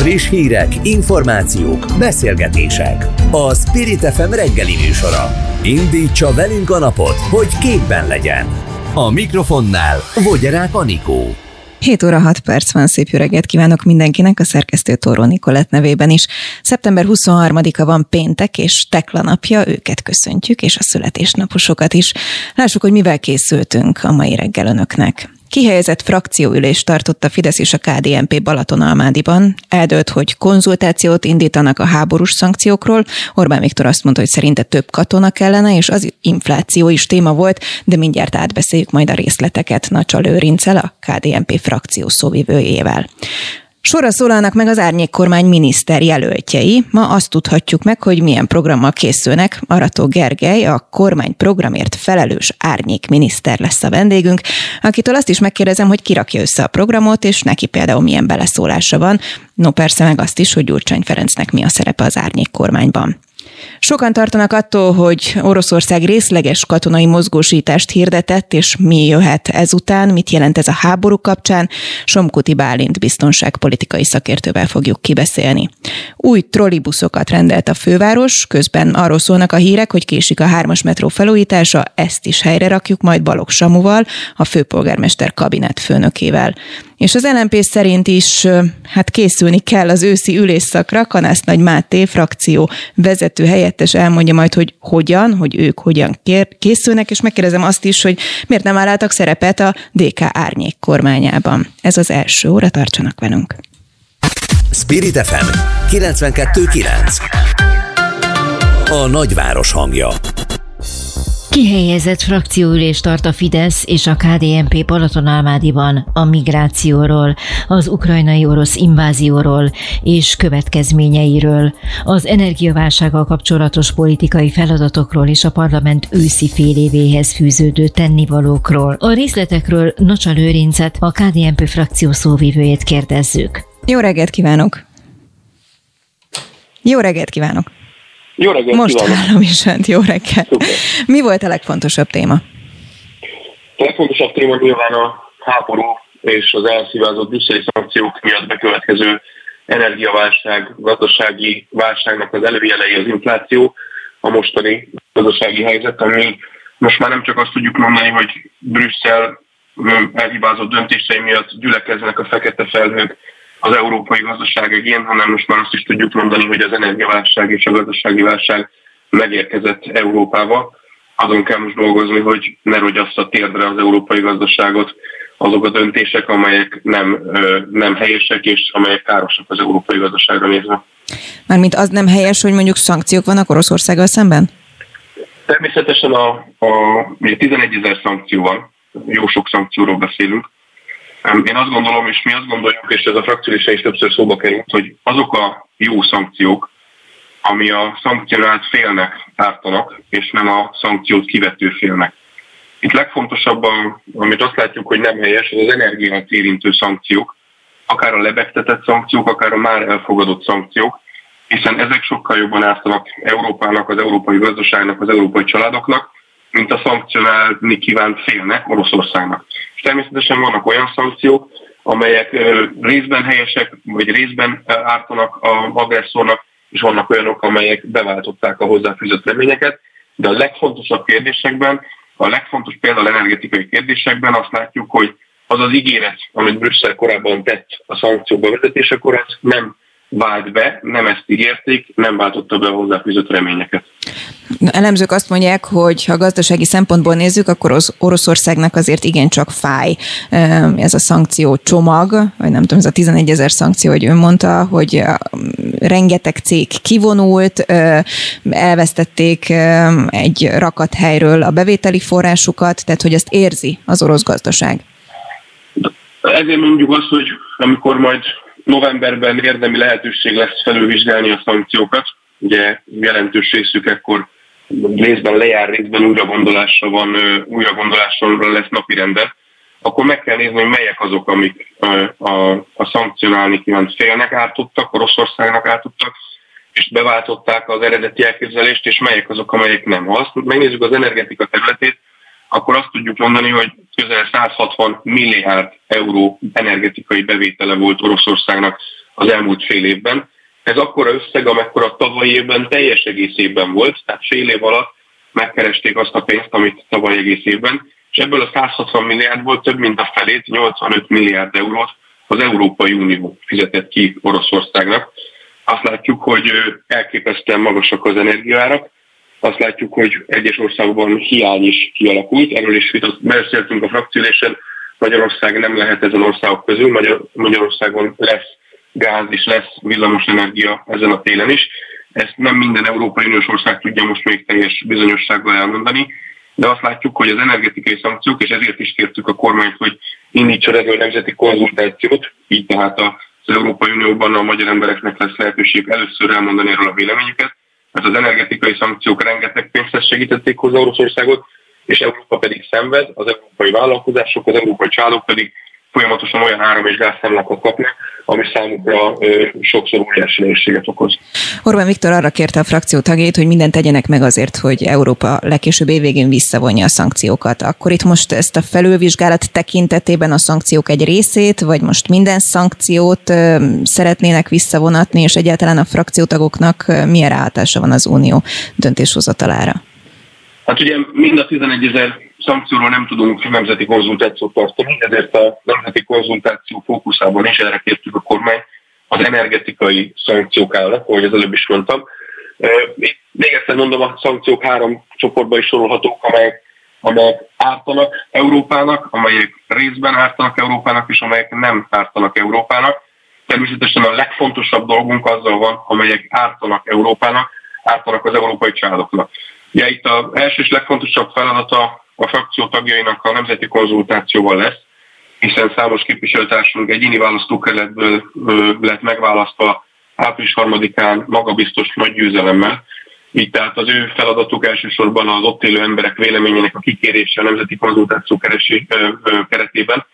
Friss hírek, információk, beszélgetések. A Spirit FM reggeli műsora. Indítsa velünk a napot, hogy képben legyen. A mikrofonnál Vogyerák Anikó. 7 óra 6 perc van, szép jó reggelt kívánok mindenkinek, a szerkesztő Tóró Nikolett nevében is. Szeptember 23-a van péntek és Tekla napja, őket köszöntjük, és a születésnaposokat is. Lássuk, hogy mivel készültünk a mai reggel önöknek. Kihelyezett frakcióülést tartott a Fidesz és a KDNP Balatonalmádiban. Eldőlt, hogy konzultációt indítanak a háborús szankciókról. Orbán Viktor azt mondta, hogy szerinte több katona kellene, és az infláció is téma volt, de mindjárt átbeszéljük majd a részleteket Nacsa Lőrincel, a KDNP frakció szóvivőjével. Sorra szólalnak meg az árnyék kormány miniszter jelöltjei. Ma azt tudhatjuk meg, hogy milyen programmal készülnek. Arató Gergely, a kormány programért felelős árnyék miniszter lesz a vendégünk, akitől azt is megkérdezem, hogy kirakja össze a programot, és neki például milyen beleszólása van. No persze meg azt is, hogy Gyurcsány Ferencnek mi a szerepe az árnyék kormányban. Sokan tartanak attól, hogy Oroszország részleges katonai mozgósítást hirdetett, és mi jöhet ezután, mit jelent ez a háború kapcsán, Somkuti Bálint biztonságpolitikai szakértővel fogjuk kibeszélni. Új trollibuszokat rendelt a főváros, közben arról szólnak a hírek, hogy késik a hármas metró felújítása, ezt is helyre rakjuk majd Balog Samuval, a főpolgármester kabinet főnökével. És az LNP szerint is hát készülni kell az őszi ülésszakra. Kanász Nagy Máté frakció vezető helyettes elmondja majd, hogy hogyan, hogy ők hogyan kér, készülnek, és megkérdezem azt is, hogy miért nem vállaltak szerepet a DK árnyék kormányában. Ez az első óra, tartsanak velünk. Spirit FM 92.9 A nagyváros hangja Kihelyezett frakcióülést tart a Fidesz és a KDNP Balatonalmádiban a migrációról, az ukrajnai orosz invázióról és következményeiről, az energiaválsággal kapcsolatos politikai feladatokról és a parlament őszi fél évéhez fűződő tennivalókról. A részletekről Nocsa Lőrincet, a KDNP frakció szóvívőjét kérdezzük. Jó reggelt kívánok! Jó reggelt kívánok! Jó reggelt Most kívánok! hallom is önt, jó reggelt! Szuper. Mi volt a legfontosabb téma? A legfontosabb téma nyilván a háború és az elszívázott brüsszeli szankciók miatt bekövetkező energiaválság, gazdasági válságnak az előjelei az infláció, a mostani gazdasági helyzet, ami most már nem csak azt tudjuk mondani, hogy Brüsszel elhibázott döntései miatt gyülekeznek a fekete felhők az európai gazdaság egén, hanem most már azt is tudjuk mondani, hogy az energiaválság és a gazdasági válság megérkezett Európába. Azon kell most dolgozni, hogy ne rogyassza térdre az európai gazdaságot azok a döntések, amelyek nem, nem helyesek és amelyek károsak az európai gazdaságra nézve. Mármint az nem helyes, hogy mondjuk szankciók vannak Oroszországgal szemben? Természetesen a, a ugye 11 ezer szankció van, jó sok szankcióról beszélünk. Én azt gondolom, és mi azt gondoljuk, és ez a frakciólésen is többször szóba került, hogy azok a jó szankciók, ami a szankcionált félnek ártanak, és nem a szankciót kivető félnek. Itt legfontosabb, a- amit azt látjuk, hogy nem helyes, az az energiát érintő szankciók, akár a lebegtetett szankciók, akár a már elfogadott szankciók, hiszen ezek sokkal jobban ártanak Európának, az európai gazdaságnak, az európai családoknak, mint a szankcionálni kívánt félnek, Oroszországnak. És természetesen vannak olyan szankciók, amelyek részben helyesek, vagy részben ártanak az agresszornak, és vannak olyanok, amelyek beváltották a hozzáfűzött reményeket, de a legfontosabb kérdésekben, a legfontos például energetikai kérdésekben azt látjuk, hogy az az ígéret, amit Brüsszel korábban tett a szankciók bevezetésekor, ez nem vált be, nem ezt ígérték, nem váltotta be a hozzáfűzött reményeket. Elemzők azt mondják, hogy ha gazdasági szempontból nézzük, akkor az Oroszországnak azért igencsak fáj ez a szankció csomag, vagy nem tudom, ez a 11 ezer szankció, hogy ön mondta, hogy rengeteg cég kivonult, elvesztették egy rakathelyről a bevételi forrásukat, tehát hogy ezt érzi az orosz gazdaság. Ezért mondjuk azt, hogy amikor majd novemberben érdemi lehetőség lesz felülvizsgálni a szankciókat, ugye jelentős részük ekkor részben lejár, részben újra gondolásra van, újra gondolásra lesz napirenden, akkor meg kell nézni, hogy melyek azok, amik ö, a, a szankcionálni kívánt félnek ártottak, Oroszországnak ártottak, és beváltották az eredeti elképzelést, és melyek azok, amelyek nem. Ha azt megnézzük az energetika területét, akkor azt tudjuk mondani, hogy közel 160 milliárd euró energetikai bevétele volt Oroszországnak az elmúlt fél évben. Ez akkora összeg, amekkora tavalyi évben teljes egész évben volt, tehát fél év alatt megkeresték azt a pénzt, amit tavaly egész évben, és ebből a 160 milliárdból több mint a felét, 85 milliárd eurót az Európai Unió fizetett ki Oroszországnak. Azt látjuk, hogy elképesztően magasak az energiárak, azt látjuk, hogy egyes országokban hiány is kialakult, erről is beszéltünk a frakciólésen, Magyarország nem lehet ezen országok közül, Magyar, Magyarországon lesz gáz és lesz villamos energia ezen a télen is. Ezt nem minden Európai Uniós ország tudja most még teljes bizonyossággal elmondani, de azt látjuk, hogy az energetikai szankciók, és ezért is kértük a kormányt, hogy indítsa erről nemzeti konzultációt, így tehát az Európai Unióban a magyar embereknek lesz lehetőség először elmondani erről a véleményüket, mert az energetikai szankciók rengeteg pénzt segítették hozzá Oroszországot, és Európa pedig szenved, az európai vállalkozások, az európai családok pedig folyamatosan olyan áram- és gázszámlákat kapnak, ami számukra ö, sokszor óriási nehézséget okoz. Orbán Viktor arra kérte a frakció tagjait, hogy mindent tegyenek meg azért, hogy Európa legkésőbb évvégén visszavonja a szankciókat. Akkor itt most ezt a felülvizsgálat tekintetében a szankciók egy részét, vagy most minden szankciót ö, szeretnének visszavonatni, és egyáltalán a frakciótagoknak milyen ráhatása van az Unió döntéshozatalára? Hát ugye mind a 11 ezer szankcióról nem tudunk nemzeti konzultációt tartani, ezért a nemzeti konzultáció fókuszában is erre kértük a kormány az energetikai szankciók állnak, ahogy az előbb is mondtam. Itt még egyszer mondom, a szankciók három csoportba is sorolhatók, amelyek, amelyek ártanak Európának, amelyek részben ártanak Európának, és amelyek nem ártanak Európának. Természetesen a legfontosabb dolgunk azzal van, amelyek ártanak Európának, ártanak az európai családoknak. Ugye itt az első és legfontosabb feladata a frakció tagjainak a nemzeti konzultációval lesz, hiszen számos képviselőtársunk egyéni választókerületből lett megválasztva április harmadikán magabiztos nagy győzelemmel. Így tehát az ő feladatuk elsősorban az ott élő emberek véleményének a kikérése a nemzeti konzultáció keresi, keretében,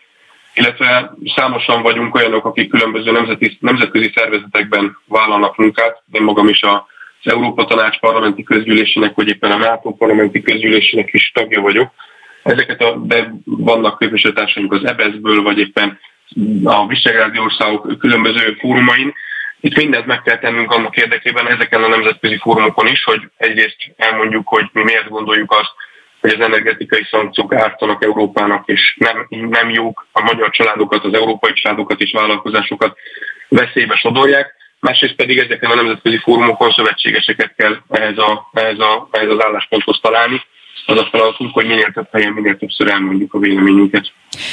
illetve számosan vagyunk olyanok, akik különböző nemzeti, nemzetközi szervezetekben vállalnak munkát. Én magam is a az Európa Tanács parlamenti közgyűlésének, vagy éppen a NATO parlamenti közgyűlésének is tagja vagyok. Ezeket a, de vannak képviselőtársaink az EBSZ-ből, vagy éppen a Visegrádi országok különböző fórumain. Itt mindent meg kell tennünk annak érdekében ezeken a nemzetközi fórumokon is, hogy egyrészt elmondjuk, hogy mi miért gondoljuk azt, hogy az energetikai szankciók ártanak Európának, és nem, nem jók a magyar családokat, az európai családokat és vállalkozásokat veszélybe sodorják másrészt pedig ezeken a nemzetközi fórumokon szövetségeseket kell ehhez, a, ehhez, a, ehhez az állásponthoz találni. Az a feladatunk, hogy minél több helyen, minél többször elmondjuk a véleményünket.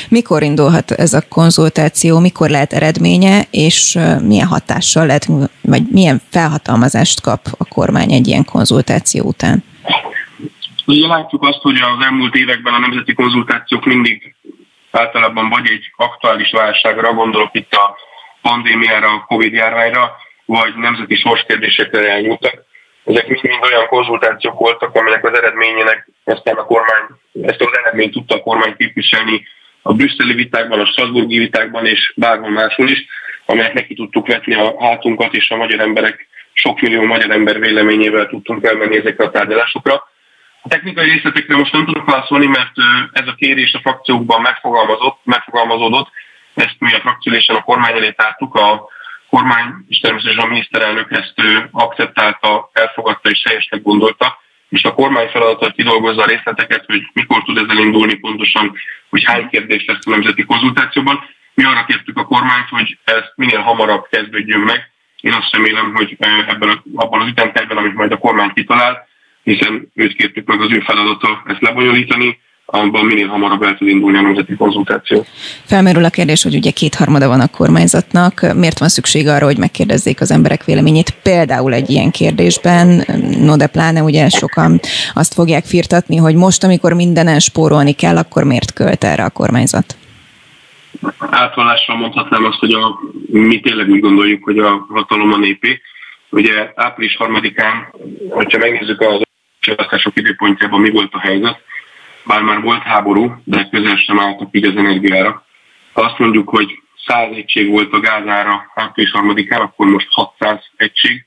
Mikor indulhat ez a konzultáció, mikor lehet eredménye, és milyen hatással lehet, vagy milyen felhatalmazást kap a kormány egy ilyen konzultáció után? Ugye látjuk azt, hogy az elmúlt években a nemzeti konzultációk mindig általában vagy egy aktuális válságra, gondolok itt a pandémiára, a Covid járványra, vagy nemzeti sorskérdésekre elnyúltak. Ezek mind-mind olyan konzultációk voltak, amelyek az eredményének aztán a kormány, ezt az eredményt tudta a kormány képviselni a brüsszeli vitákban, a Strasburgi vitákban és bárhol máshol is, amelyek neki tudtuk vetni a hátunkat, és a magyar emberek, sok millió magyar ember véleményével tudtunk elmenni ezekre a tárgyalásokra. A technikai részletekre most nem tudok válaszolni, mert ez a kérés a frakciókban megfogalmazott, megfogalmazódott, ezt mi a frakciólésen a kormány elé tártuk, a kormány és természetesen a miniszterelnök ezt akceptálta, elfogadta és helyesnek gondolta, és a kormány feladata kidolgozza a részleteket, hogy mikor tud ez elindulni pontosan, hogy hány kérdés lesz a nemzeti konzultációban. Mi arra kértük a kormányt, hogy ezt minél hamarabb kezdődjön meg. Én azt remélem, hogy ebben, abban az ütemterben, amit majd a kormány kitalál, hiszen őt kértük meg az ő feladata ezt lebonyolítani, abban minél hamarabb el tud indulni a nemzeti konzultáció. Felmerül a kérdés, hogy ugye kétharmada van a kormányzatnak, miért van szükség arra, hogy megkérdezzék az emberek véleményét például egy ilyen kérdésben, no de pláne ugye sokan azt fogják firtatni, hogy most, amikor mindenen spórolni kell, akkor miért költ erre a kormányzat? Átvallással mondhatnám azt, hogy a, mi tényleg úgy gondoljuk, hogy a hatalom a népé. Ugye április harmadikán, hogyha megnézzük az választások időpontjában mi volt a helyzet, bár már volt háború, de közel sem álltak így az energiára. Ha azt mondjuk, hogy 100 egység volt a gázára április harmadikán, akkor most 600 egység,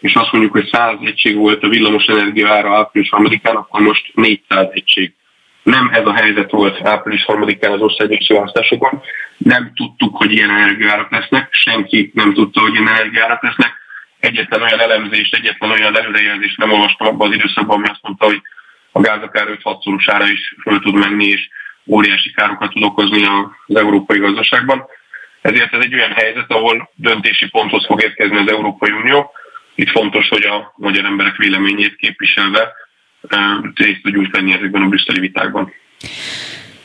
és azt mondjuk, hogy 100 egység volt a villamos ára április harmadikán, akkor most 400 egység. Nem ez a helyzet volt április 3-án az országgyűlési választásokon. Nem tudtuk, hogy ilyen energiárak lesznek, senki nem tudta, hogy ilyen energiárak lesznek. Egyetlen olyan elemzést, egyetlen olyan előrejelzést nem olvastam abban az időszakban, ami azt mondta, hogy a gáz akár 5-6 szorosára is föl tud menni, és óriási károkat tud okozni az európai gazdaságban. Ezért ez egy olyan helyzet, ahol döntési ponthoz fog érkezni az Európai Unió. Itt fontos, hogy a magyar emberek véleményét képviselve részt tudjunk venni ezekben a brüsszeli vitákban.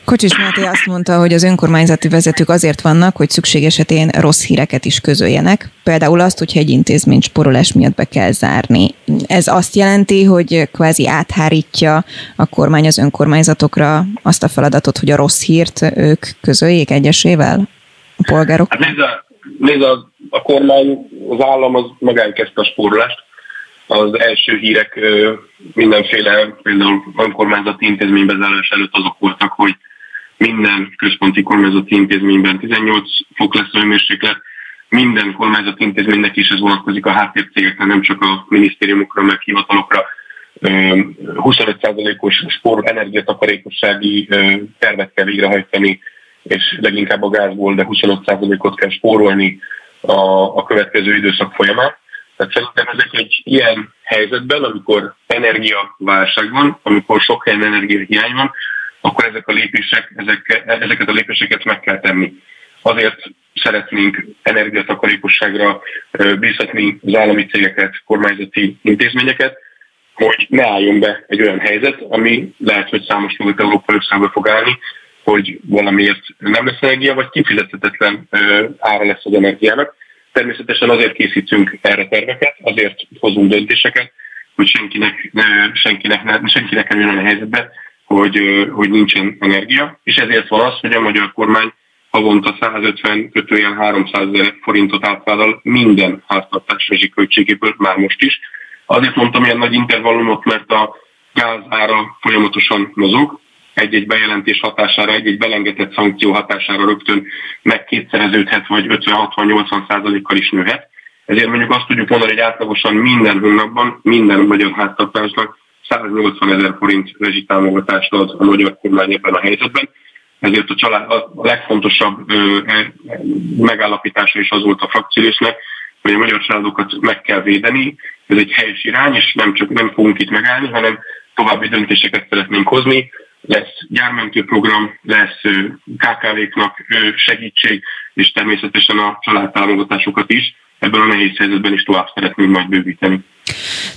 Kocsis Máté azt mondta, hogy az önkormányzati vezetők azért vannak, hogy szükség esetén rossz híreket is közöljenek. Például azt, hogyha egy intézmény sporolás miatt be kell zárni. Ez azt jelenti, hogy kvázi áthárítja a kormány az önkormányzatokra azt a feladatot, hogy a rossz hírt ők közöljék egyesével a polgárok? Hát nézd, a, nézd a, a kormány, az állam az magán kezdte a spórolást. Az első hírek mindenféle, például önkormányzati intézményben zárás előtt azok voltak, hogy minden központi kormányzati intézményben 18 fok lesz a hőmérséklet, minden kormányzati intézménynek is ez vonatkozik a háttércégekre, nem csak a minisztériumokra, meg hivatalokra. 25%-os spór energiatakarékossági tervet kell végrehajtani, és leginkább a gázból, de 25%-ot kell spórolni a, a következő időszak folyamán. Tehát szerintem ezek egy ilyen helyzetben, amikor energiaválság van, amikor sok helyen energiahiány van, akkor ezek a lépések, ezek, ezeket a lépéseket meg kell tenni. Azért szeretnénk energiatakarékosságra bízhatni az állami cégeket, kormányzati intézményeket, hogy ne álljon be egy olyan helyzet, ami lehet, hogy számos nyugat európai országba fog állni, hogy valamiért nem lesz energia, vagy kifizethetetlen ára lesz az energiának. Természetesen azért készítünk erre terveket, azért hozunk döntéseket, hogy senkinek, senkinek, ne, senkinek jön a helyzetbe, hogy, hogy nincsen energia, és ezért van az, hogy a magyar kormány havonta 150 kötőjel 300 ezer forintot átvállal minden háztartás költségéből, már most is. Azért mondtam ilyen nagy intervallumot, mert a gáz ára folyamatosan mozog, egy-egy bejelentés hatására, egy-egy belengetett szankció hatására rögtön meg kétszereződhet, vagy 50-60-80 százalékkal is nőhet. Ezért mondjuk azt tudjuk mondani, hogy átlagosan minden hónapban minden magyar háztartásnak 180 ezer forint rezsitámogatást ad a magyar kormány ebben a helyzetben. Ezért a, család, a legfontosabb e, megállapítása is az volt a frakciós,nek, hogy a magyar családokat meg kell védeni. Ez egy helyes irány, és nem csak nem fogunk itt megállni, hanem további döntéseket szeretnénk hozni. Lesz gyármentőprogram, lesz KKV-knak segítség, és természetesen a családtámogatásokat is. Ebben a nehéz helyzetben is tovább szeretnénk majd bővíteni.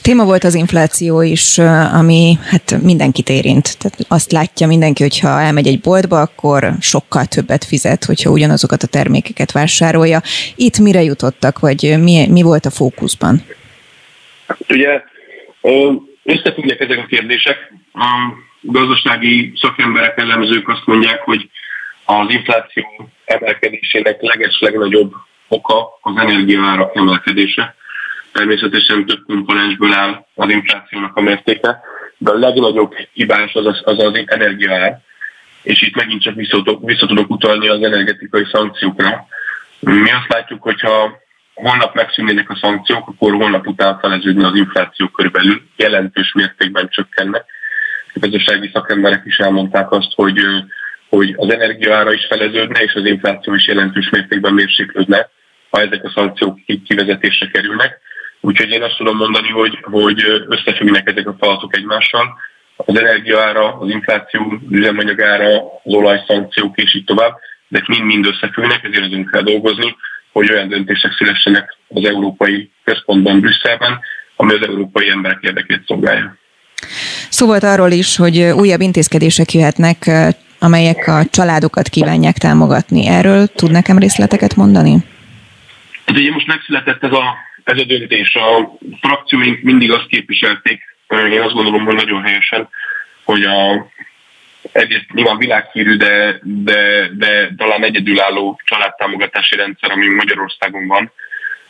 Téma volt az infláció is, ami hát mindenkit érint. Tehát azt látja mindenki, hogy ha elmegy egy boltba, akkor sokkal többet fizet, hogyha ugyanazokat a termékeket vásárolja. Itt mire jutottak, vagy mi, mi volt a fókuszban? Hát ugye összefüggnek ezek a kérdések. A gazdasági szakemberek, elemzők azt mondják, hogy az infláció emelkedésének leges legnagyobb oka az energiaárak emelkedése Természetesen több komponensből áll az inflációnak a mértéke, de a legnagyobb hibás az az, az, az energiaár, és itt megint csak visszatudok, visszatudok utalni az energetikai szankciókra. Mi azt látjuk, hogyha holnap megszűnnének a szankciók, akkor holnap után feleződni az infláció körülbelül, jelentős mértékben csökkennek. A gazdasági szakemberek is elmondták azt, hogy, hogy az energiaára is feleződne, és az infláció is jelentős mértékben mérséklődne, ha ezek a szankciók kivezetésre kerülnek. Úgyhogy én azt tudom mondani, hogy, hogy összefüggnek ezek a falatok egymással. Az energiaára, az infláció, üzemanyagára, az olajszankciók és így tovább, de mind-mind összefüggnek, ezért azon kell dolgozni, hogy olyan döntések szülessenek az Európai Központban, Brüsszelben, ami az európai emberek érdekét szolgálja. Szó volt arról is, hogy újabb intézkedések jöhetnek, amelyek a családokat kívánják támogatni. Erről tud nekem részleteket mondani? Hát ugye most megszületett ez a ez a döntés. A frakcióink mindig azt képviselték, én azt gondolom, hogy nagyon helyesen, hogy a egyrészt nyilván világhírű, de, de, de talán egyedülálló családtámogatási rendszer, ami Magyarországon van,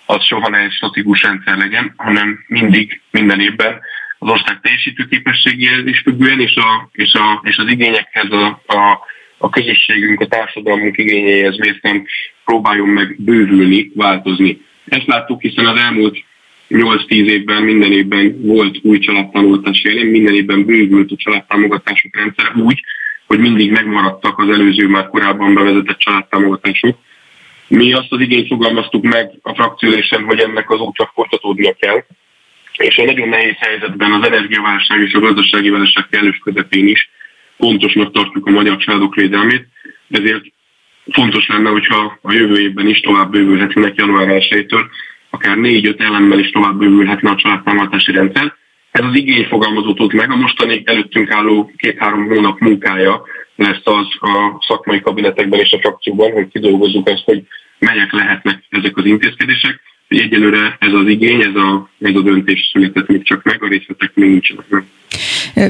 az soha ne egy statikus rendszer legyen, hanem mindig, minden évben az ország teljesítő képességéhez is függően, és, a, és, a, és az igényekhez, a, a, a közösségünk, a társadalmunk igényeihez mérten próbáljon meg bővülni, változni. Ezt láttuk, hiszen az elmúlt 8-10 évben minden évben volt új családtámogatási jelén, minden évben bővült a családtámogatások rendszer úgy, hogy mindig megmaradtak az előző már korábban bevezetett családtámogatások. Mi azt az igényt fogalmaztuk meg a frakciólésen, hogy ennek az útnak folytatódnia kell, és egy nagyon nehéz helyzetben az energiaválság és a gazdasági válság kellős közepén is fontosnak tartjuk a magyar családok védelmét, ezért fontos lenne, hogyha a jövő évben is tovább bővülhetnének január 1-től, akár négy-öt elemmel is tovább bővülhetne a családtámogatási rendszer. Ez az igény fogalmazódott meg, a mostani előttünk álló két-három hónap munkája lesz az a szakmai kabinetekben és a frakcióban, hogy kidolgozzuk azt, hogy melyek lehetnek ezek az intézkedések. Egyelőre ez az igény, ez a, ez a döntés született még csak meg, a részletek még nincsenek meg.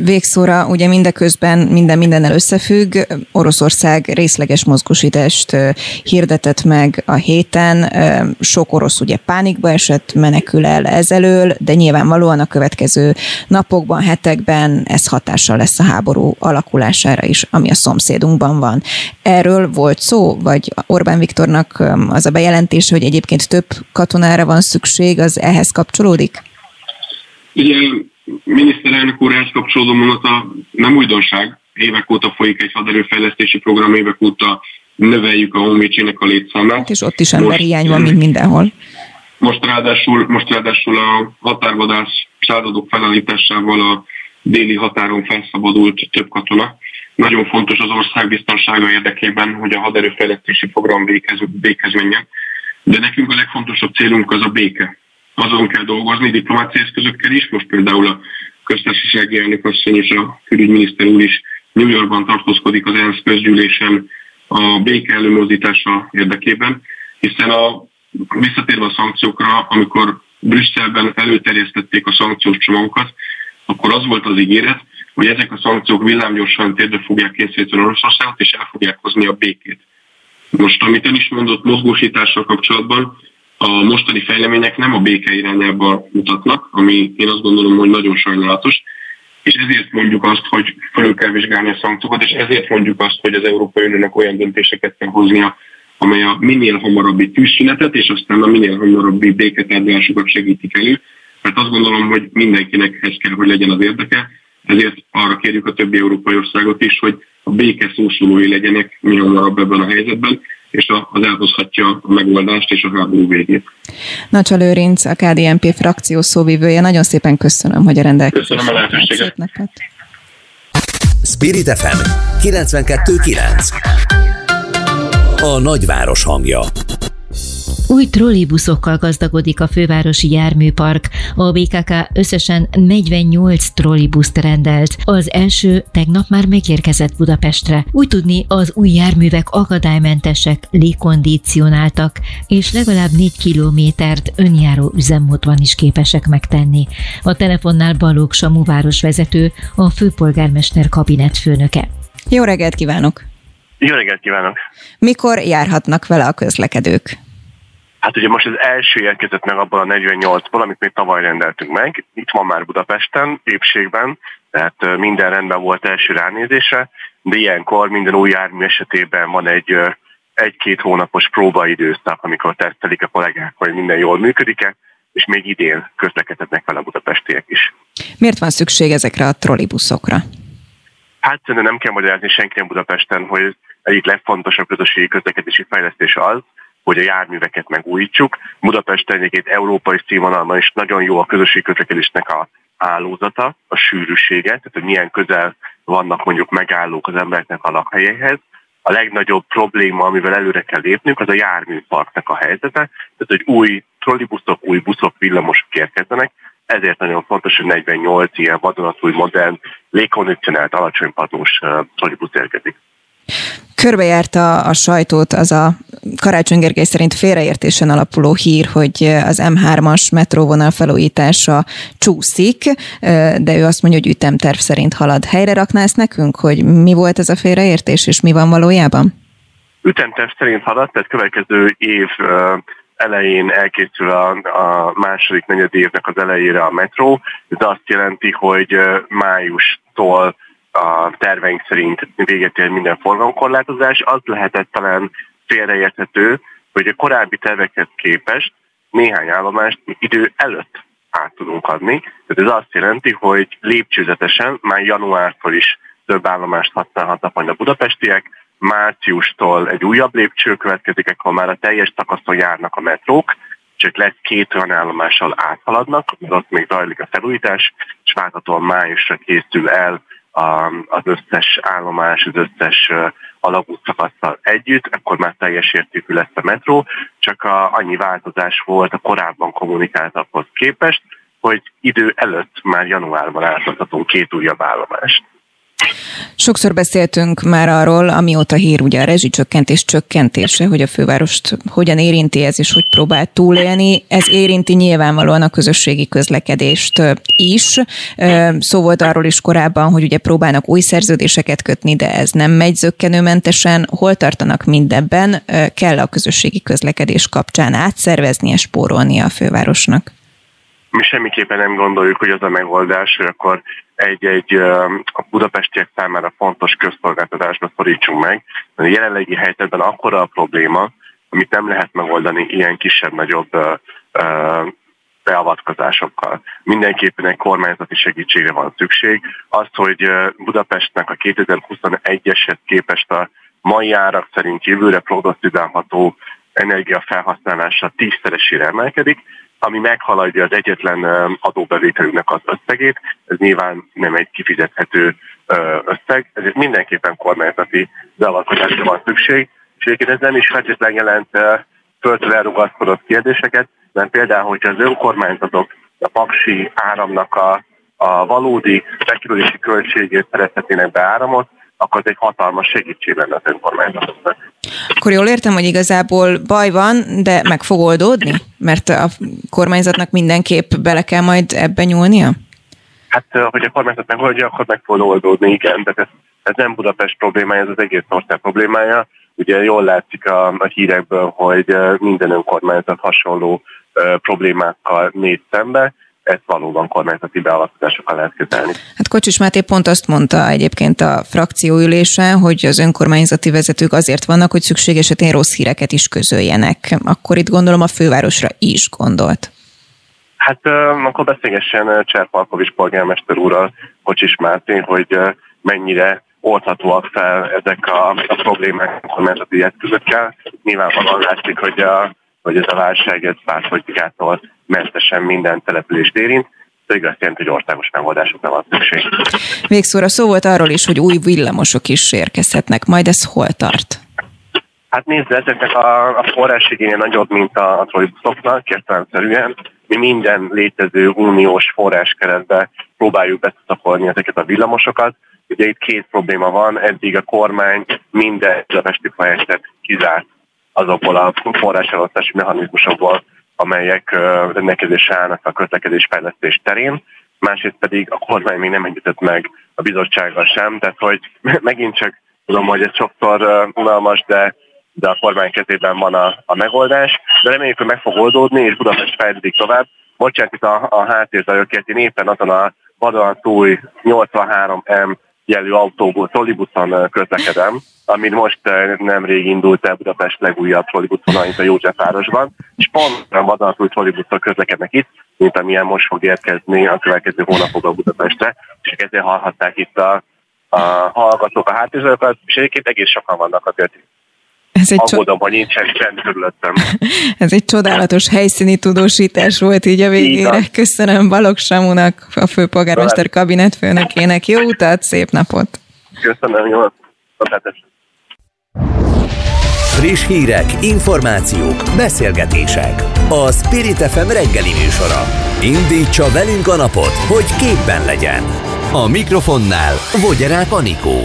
Végszóra ugye mindeközben minden mindennel összefügg. Oroszország részleges mozgósítást hirdetett meg a héten. Sok orosz ugye pánikba esett, menekül el ezelől, de nyilvánvalóan a következő napokban, hetekben ez hatással lesz a háború alakulására is, ami a szomszédunkban van. Erről volt szó, vagy Orbán Viktornak az a bejelentés, hogy egyébként több katonára van szükség, az ehhez kapcsolódik? Ugye miniszterelnök úr ehhez kapcsolódó mondata nem újdonság. Évek óta folyik egy haderőfejlesztési program, évek óta növeljük a honvédségnek a létszámát. Hát és ott is emberhiány van, mint mindenhol. Most ráadásul, most ráadásul a határvadász szállodok felállításával a déli határon felszabadult több katona. Nagyon fontos az ország biztonsága érdekében, hogy a haderőfejlesztési program véghez, véghez menjen. De nekünk a legfontosabb célunk az a béke azon kell dolgozni diplomáciai eszközökkel is. Most például a köztársasági elnök asszony és a külügyminiszter úr is New Yorkban tartózkodik az ENSZ közgyűlésen a béke előmozdítása érdekében, hiszen a, visszatérve a szankciókra, amikor Brüsszelben előterjesztették a szankciós csomagokat, akkor az volt az ígéret, hogy ezek a szankciók villámgyorsan térdre fogják készíteni Oroszországot, és el fogják hozni a békét. Most, amit ön is mondott mozgósítással kapcsolatban, a mostani fejlemények nem a béke irányába mutatnak, ami én azt gondolom, hogy nagyon sajnálatos, és ezért mondjuk azt, hogy felül kell vizsgálni a szankciókat, és ezért mondjuk azt, hogy az Európai Uniónak olyan döntéseket kell hoznia, amely a minél hamarabbi tűzszünetet, és aztán a minél hamarabbi béketárgyalásokat segítik elő, mert azt gondolom, hogy mindenkinek ez kell, hogy legyen az érdeke, ezért arra kérjük a többi európai országot is, hogy a béke szószólói legyenek mi hamarabb ebben a helyzetben, és az elhozhatja a megoldást és a háború végét. Nacsa Lőrinc, a KDNP frakció szóvivője. Nagyon szépen köszönöm, hogy a rendelkezésre. Köszönöm a lehetőséget. Spirit FM 92.9 A nagyváros hangja új trollibuszokkal gazdagodik a fővárosi járműpark. A BKK összesen 48 trollibuszt rendelt. Az első tegnap már megérkezett Budapestre. Úgy tudni, az új járművek akadálymentesek, légkondicionáltak, és legalább 4 kilométert önjáró üzemmódban is képesek megtenni. A telefonnál Balogh Samu városvezető, a főpolgármester kabinetfőnöke. Jó reggelt kívánok! Jó reggelt kívánok! Mikor járhatnak vele a közlekedők? Hát ugye most az első érkezett meg abban a 48-ból, amit még tavaly rendeltünk meg. Itt van már Budapesten, épségben, tehát minden rendben volt első ránézésre, de ilyenkor minden új jármű esetében van egy egy-két hónapos próbaidőszak, amikor tesztelik a kollégák, hogy minden jól működik-e, és még idén közlekedhetnek vele a budapestiek is. Miért van szükség ezekre a trollibuszokra? Hát szerintem nem kell magyarázni senkinek Budapesten, hogy egyik legfontosabb közösségi közlekedési fejlesztés az, hogy a járműveket megújítsuk. Budapesten egyébként európai színvonalban is nagyon jó a közösségi közlekedésnek a állózata, a sűrűsége, tehát hogy milyen közel vannak mondjuk megállók az embereknek a lakhelyeihez. A legnagyobb probléma, amivel előre kell lépnünk, az a járműparknak a helyzete, tehát hogy új trollibuszok, új buszok, villamosok érkezzenek, ezért nagyon fontos, hogy 48 ilyen vadonatúj, modern, légkondicionált, alacsony padlós trollibusz érkezik. Körbejárta a sajtót az a Karácsony Gergely szerint félreértésen alapuló hír, hogy az M3-as metróvonal felújítása csúszik, de ő azt mondja, hogy ütemterv szerint halad. Helyre rakná ezt nekünk, hogy mi volt ez a félreértés, és mi van valójában? Ütemterv szerint halad, tehát következő év elején elkészül a, a második negyed évnek az elejére a metró. Ez azt jelenti, hogy májustól a terveink szerint véget ér minden forgalomkorlátozás, az lehetett talán félreérthető, hogy a korábbi tervekhez képest néhány állomást idő előtt át tudunk adni. Tehát ez azt jelenti, hogy lépcsőzetesen már januártól is több állomást használhatnak majd a budapestiek. Márciustól egy újabb lépcső következik, akkor már a teljes szakaszon járnak a metrók, csak lesz két olyan állomással áthaladnak, mert ott még zajlik a felújítás, és várhatóan májusra készül el az összes állomás, az összes alagút szakasztal együtt, akkor már teljes értékű lesz a metró, csak a, annyi változás volt a korábban kommunikáltakhoz képest, hogy idő előtt már januárban átadhatunk két újabb állomást. Sokszor beszéltünk már arról, amióta hír ugye a rezsicsökkentés csökkentése, hogy a fővárost hogyan érinti ez, és hogy próbál túlélni. Ez érinti nyilvánvalóan a közösségi közlekedést is. Szó volt arról is korábban, hogy ugye próbálnak új szerződéseket kötni, de ez nem megy zöggenőmentesen. Hol tartanak mindebben? Kell a közösségi közlekedés kapcsán átszervezni és spórolni a fővárosnak? Mi semmiképpen nem gondoljuk, hogy az a megoldás, hogy akkor egy-egy a budapestiek számára fontos közszolgáltatásba szorítsunk meg. A jelenlegi helyzetben akkora a probléma, amit nem lehet megoldani ilyen kisebb-nagyobb beavatkozásokkal. Mindenképpen egy kormányzati segítségre van szükség. Az, hogy Budapestnek a 2021-eshez képest a mai árak szerint jövőre prognosztizálható energiafelhasználása tízszeresére emelkedik, ami meghaladja az egyetlen adóbevételünknek az összegét, ez nyilván nem egy kifizethető összeg, ezért mindenképpen kormányzati beavatkozásra van szükség, és egyébként ez nem is feltétlenül jelent földtől elrugaszkodott kérdéseket, mert például, hogyha az önkormányzatok a paksi áramnak a, a valódi bekerülési költségét szeretnének beáramot, akkor ez egy hatalmas segítség lenne az önkormányzatoknak. Akkor jól értem, hogy igazából baj van, de meg fog oldódni? Mert a kormányzatnak mindenképp bele kell majd ebbe nyúlnia? Hát, hogy a kormányzat megoldja, akkor meg fog oldódni, igen, de ez, ez nem Budapest problémája, ez az egész ország problémája. Ugye jól látszik a, a hírekből, hogy minden önkormányzat hasonló uh, problémákkal néz szembe, ezt valóban kormányzati beavatkozásokkal lehet kezelni. Hát Kocsis Máté pont azt mondta egyébként a frakcióülésen, hogy az önkormányzati vezetők azért vannak, hogy szükség esetén rossz híreket is közöljenek. Akkor itt gondolom a fővárosra is gondolt. Hát akkor beszélgessen Cserpalkovics polgármester úrral, Kocsis Máté, hogy mennyire oldhatóak fel ezek a, a problémák a kormányzati eszközökkel. Nyilvánvalóan látszik, hogy a hogy ez a válság ez pártpolitikától mentesen minden települést érint, pedig azt jelenti, hogy országos megoldásokra van szükség. Végszóra szó volt arról is, hogy új villamosok is érkezhetnek, majd ez hol tart? Hát nézd, ezeknek a, a forrásigénye nagyobb, mint a, a trollibuszoknak, értelemszerűen. Mi minden létező uniós forráskeretbe próbáljuk beszakolni ezeket a villamosokat. Ugye itt két probléma van, eddig a kormány minden budapesti projektet kizárt azokból a forráselosztási mechanizmusokból, amelyek rendelkezésre állnak a közlekedésfejlesztés terén, másrészt pedig a kormány még nem együttött meg a bizottsággal sem, tehát hogy megint csak tudom, hogy ez sokszor unalmas, de de a kormány kezében van a, a megoldás, de reméljük, hogy meg fog oldódni, és Budapest fejlődik tovább. Bocsánat, itt a, a háttérzajokért, én éppen azon a vadonatúj 83M jelű autóból, trollibuszon közlekedem, amit most nemrég indult el Budapest legújabb trollibuszon, itt a Józsefvárosban, és pont olyan vadonatúj trollibuszon közlekednek itt, mint amilyen most fog érkezni a következő hónapokban Budapestre, és ezért hallhatták itt a, a hallgatók a háttérzajokat, és egyébként egész sokan vannak azért ez egy Aggódom, hogy nincsen körülöttem. Ez egy csodálatos helyszíni tudósítás volt így a végére. Igen. Köszönöm Balogh Samunak, a főpolgármester kabinetfőnökének. Jó utat, szép napot! Köszönöm, jó napot! Friss hírek, információk, beszélgetések. A Spirit FM reggeli műsora. Indítsa velünk a napot, hogy képben legyen. A mikrofonnál Vogyerák Anikó.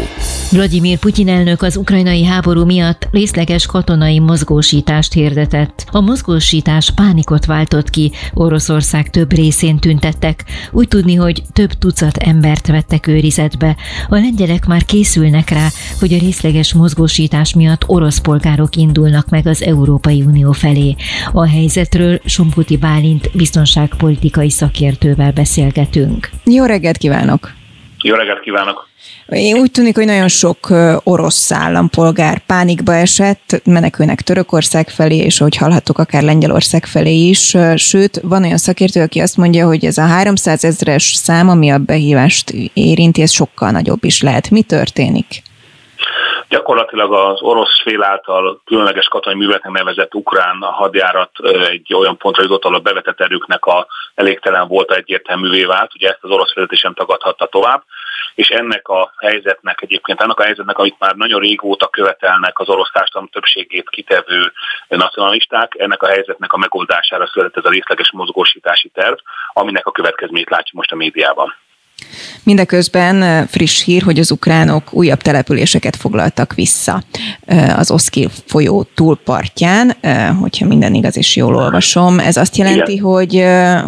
Vladimir Putyin elnök az ukrajnai háború miatt részleges katonai mozgósítást hirdetett. A mozgósítás pánikot váltott ki, Oroszország több részén tüntettek. Úgy tudni, hogy több tucat embert vettek őrizetbe. A lengyelek már készülnek rá, hogy a részleges mozgósítás miatt orosz polgárok indulnak meg az Európai Unió felé. A helyzetről Somputi Bálint biztonságpolitikai szakértővel beszélgetünk. Jó reggelt kívánok! Jó reggelt kívánok! Én úgy tűnik, hogy nagyon sok orosz állampolgár pánikba esett, menekülnek Törökország felé, és ahogy hallhattuk, akár Lengyelország felé is. Sőt, van olyan szakértő, aki azt mondja, hogy ez a 300 ezres szám, ami a behívást érinti, ez sokkal nagyobb is lehet. Mi történik? Gyakorlatilag az orosz fél által különleges katonai műveletnek nevezett ukrán hadjárat egy olyan pontra jutott, ahol a bevetett erőknek a elégtelen volt egyértelművé vált, ugye ezt az orosz vezetés sem tagadhatta tovább, és ennek a helyzetnek egyébként, annak a helyzetnek, amit már nagyon régóta követelnek az orosz társadalom többségét kitevő nacionalisták, ennek a helyzetnek a megoldására született ez a részleges mozgósítási terv, aminek a következményét látjuk most a médiában. Mindeközben friss hír, hogy az ukránok újabb településeket foglaltak vissza az Oszkil folyó túlpartján, hogyha minden igaz és jól olvasom. Ez azt jelenti, hogy,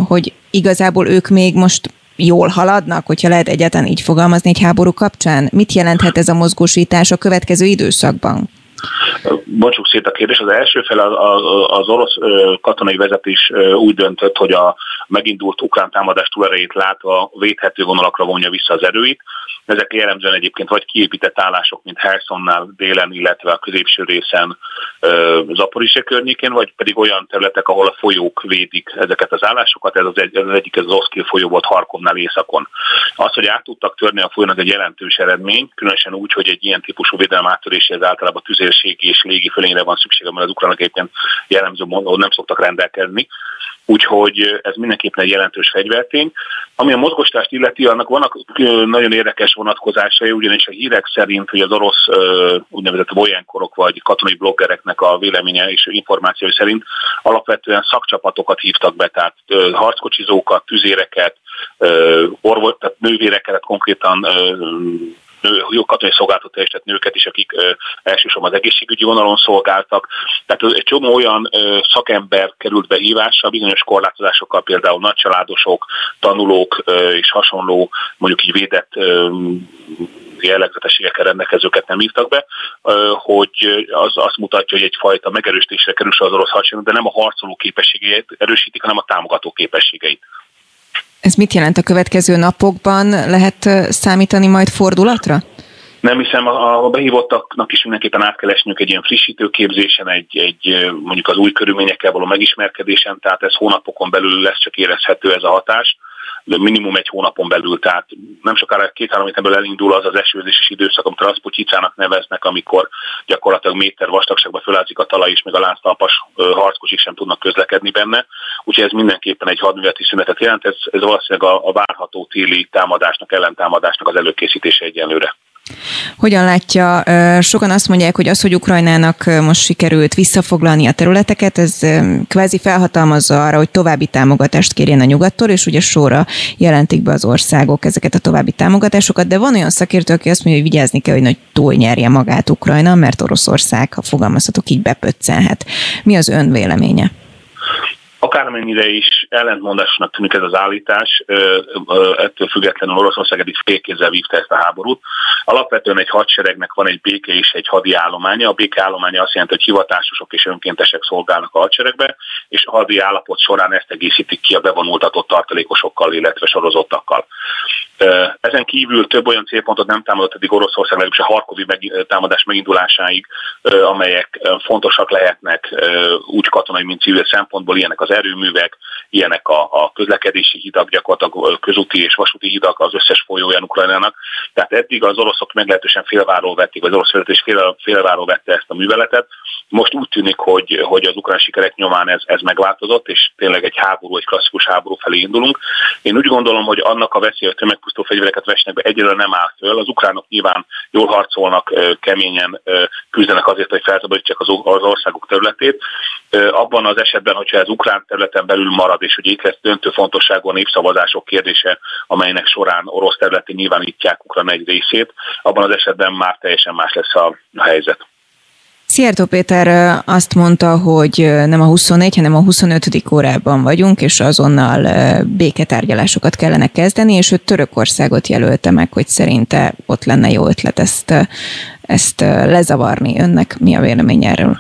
hogy igazából ők még most jól haladnak, hogyha lehet egyáltalán így fogalmazni egy háború kapcsán? Mit jelenthet ez a mozgósítás a következő időszakban? Bontsuk szét a kérdés. Az első fel az orosz katonai vezetés úgy döntött, hogy a megindult ukrán támadás túlerejét látva védhető vonalakra vonja vissza az erőit. Ezek jellemzően egyébként vagy kiépített állások, mint Hersonnál délen, illetve a középső részen Zaporizse környékén, vagy pedig olyan területek, ahol a folyók védik ezeket az állásokat. Ez az, egy, az egyik, ez az Oszkil folyó volt Harkovnál északon. Az, hogy át tudtak törni a folyónak egy jelentős eredmény, különösen úgy, hogy egy ilyen típusú védelem áttöréséhez általában tüzérségi és légi fölényre van szüksége, mert az ukránok egyébként jellemző módon nem szoktak rendelkezni. Úgyhogy ez mindenképpen egy jelentős fegyvertény. Ami a mozgosítást illeti, annak vannak nagyon érdekes vonatkozásai, ugyanis a hírek szerint, hogy az orosz úgynevezett vojenkorok vagy katonai bloggereknek a véleménye és információi szerint alapvetően szakcsapatokat hívtak be, tehát harckocsizókat, tüzéreket, orvos, tehát nővéreket konkrétan nő, jó katonai szolgáltató teljesített nőket is, akik elsősorban az egészségügyi vonalon szolgáltak. Tehát egy csomó olyan szakember került be hívásra, bizonyos korlátozásokkal, például nagycsaládosok, tanulók és hasonló, mondjuk így védett ö, jellegzetességekkel rendelkezőket nem hívtak be, hogy az azt mutatja, hogy egyfajta megerősítésre kerül az orosz hadsereg, de nem a harcoló képességeit erősítik, hanem a támogató képességeit. Ez mit jelent a következő napokban? Lehet számítani majd fordulatra? Nem hiszem, a behívottaknak is mindenképpen át kell esniük egy ilyen frissítőképzésen, egy, egy mondjuk az új körülményekkel való megismerkedésen, tehát ez hónapokon belül lesz csak érezhető ez a hatás minimum egy hónapon belül, tehát nem sokára két-három héten elindul az az esőzéses időszak, amit transzpotyicának neveznek, amikor gyakorlatilag méter vastagságba fölázik a talaj, és még a lánctalpas harckocsik sem tudnak közlekedni benne. Úgyhogy ez mindenképpen egy hadműveleti szünetet jelent, ez, ez valószínűleg a, a várható téli támadásnak, ellentámadásnak az előkészítése egyenlőre. Hogyan látja, sokan azt mondják, hogy az, hogy Ukrajnának most sikerült visszafoglalni a területeket, ez kvázi felhatalmazza arra, hogy további támogatást kérjen a nyugattól, és ugye sorra jelentik be az országok ezeket a további támogatásokat, de van olyan szakértő, aki azt mondja, hogy vigyázni kell, hogy nagy túl nyerje magát Ukrajna, mert Oroszország, ha fogalmazhatok így, bepöccenhet. Mi az ön véleménye? Akármennyire is ellentmondásnak tűnik ez az állítás, ettől függetlenül Oroszország eddig félkézzel vívta ezt a háborút. Alapvetően egy hadseregnek van egy béke és egy hadi állománya. A béke állománya azt jelenti, hogy hivatásosok és önkéntesek szolgálnak a hadseregbe, és a hadi állapot során ezt egészítik ki a bevonultatott tartalékosokkal, illetve sorozottakkal. Ezen kívül több olyan célpontot nem támadott eddig Oroszország, legalábbis a Harkovi támadás megindulásáig, amelyek fontosak lehetnek úgy katonai, mint civil szempontból, ilyenek az erőművek, ilyenek a, a közlekedési hidak, gyakorlatilag közúti és vasúti hidak az összes folyóján Ukrajnának. Tehát eddig az oroszok meglehetősen félváról vették, vagy az orosz vezetés fél, félváról vette ezt a műveletet. Most úgy tűnik, hogy, hogy az ukrán sikerek nyomán ez, ez megváltozott, és tényleg egy háború, egy klasszikus háború felé indulunk. Én úgy gondolom, hogy annak a veszély, hogy tömegpusztó fegyvereket vesnek be, egyelőre nem áll föl. Az ukránok nyilván jól harcolnak, keményen küzdenek azért, hogy felszabadítsák az országok területét. Abban az esetben, hogyha ez ukrán területen belül marad, és hogy itt döntő fontosságú a népszavazások kérdése, amelynek során orosz területi nyilvánítják Ukrán egy részét, abban az esetben már teljesen más lesz a helyzet. Szijjártó Péter azt mondta, hogy nem a 24, hanem a 25. órában vagyunk, és azonnal béketárgyalásokat kellene kezdeni, és ő Törökországot jelölte meg, hogy szerinte ott lenne jó ötlet ezt, ezt lezavarni. Önnek mi a vélemény erről?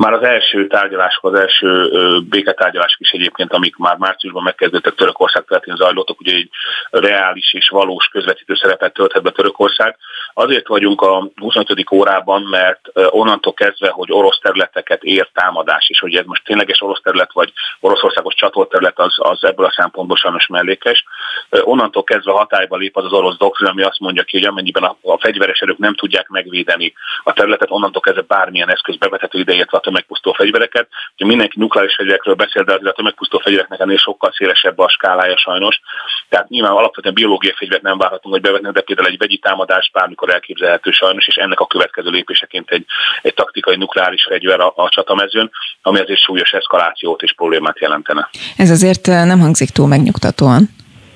Már az első tárgyalások, az első béketárgyalások is egyébként, amik már márciusban megkezdődtek Törökország területén zajlottak, ugye egy reális és valós közvetítő szerepet tölthet be Törökország. Azért vagyunk a 25. órában, mert onnantól kezdve, hogy orosz területeket ér támadás, és hogy ez most tényleges orosz terület, vagy Oroszországos csatolterület, az, az ebből a szempontból sajnos mellékes. Onnantól kezdve hatályba lép az az orosz doktrin, ami azt mondja ki, hogy amennyiben a, a fegyveres erők nem tudják megvédeni a területet, onnantól kezdve bármilyen eszköz bevethető ide, illetve a tömegpusztó fegyvereket. Ugye mindenki nukleáris fegyverekről beszél, de azért a tömegpusztó fegyvereknek ennél sokkal szélesebb a skálája sajnos. Tehát nyilván alapvetően biológiai fegyvert nem várhatunk, hogy bevetnek, de például egy vegyi támadás bármikor elképzelhető sajnos, és ennek a következő lépéseként egy, egy taktikai nukleáris fegyver a, a csatamezőn, ami azért súlyos eszkalációt és problémát jelentene. Ez azért nem hangzik túl megnyugtatóan.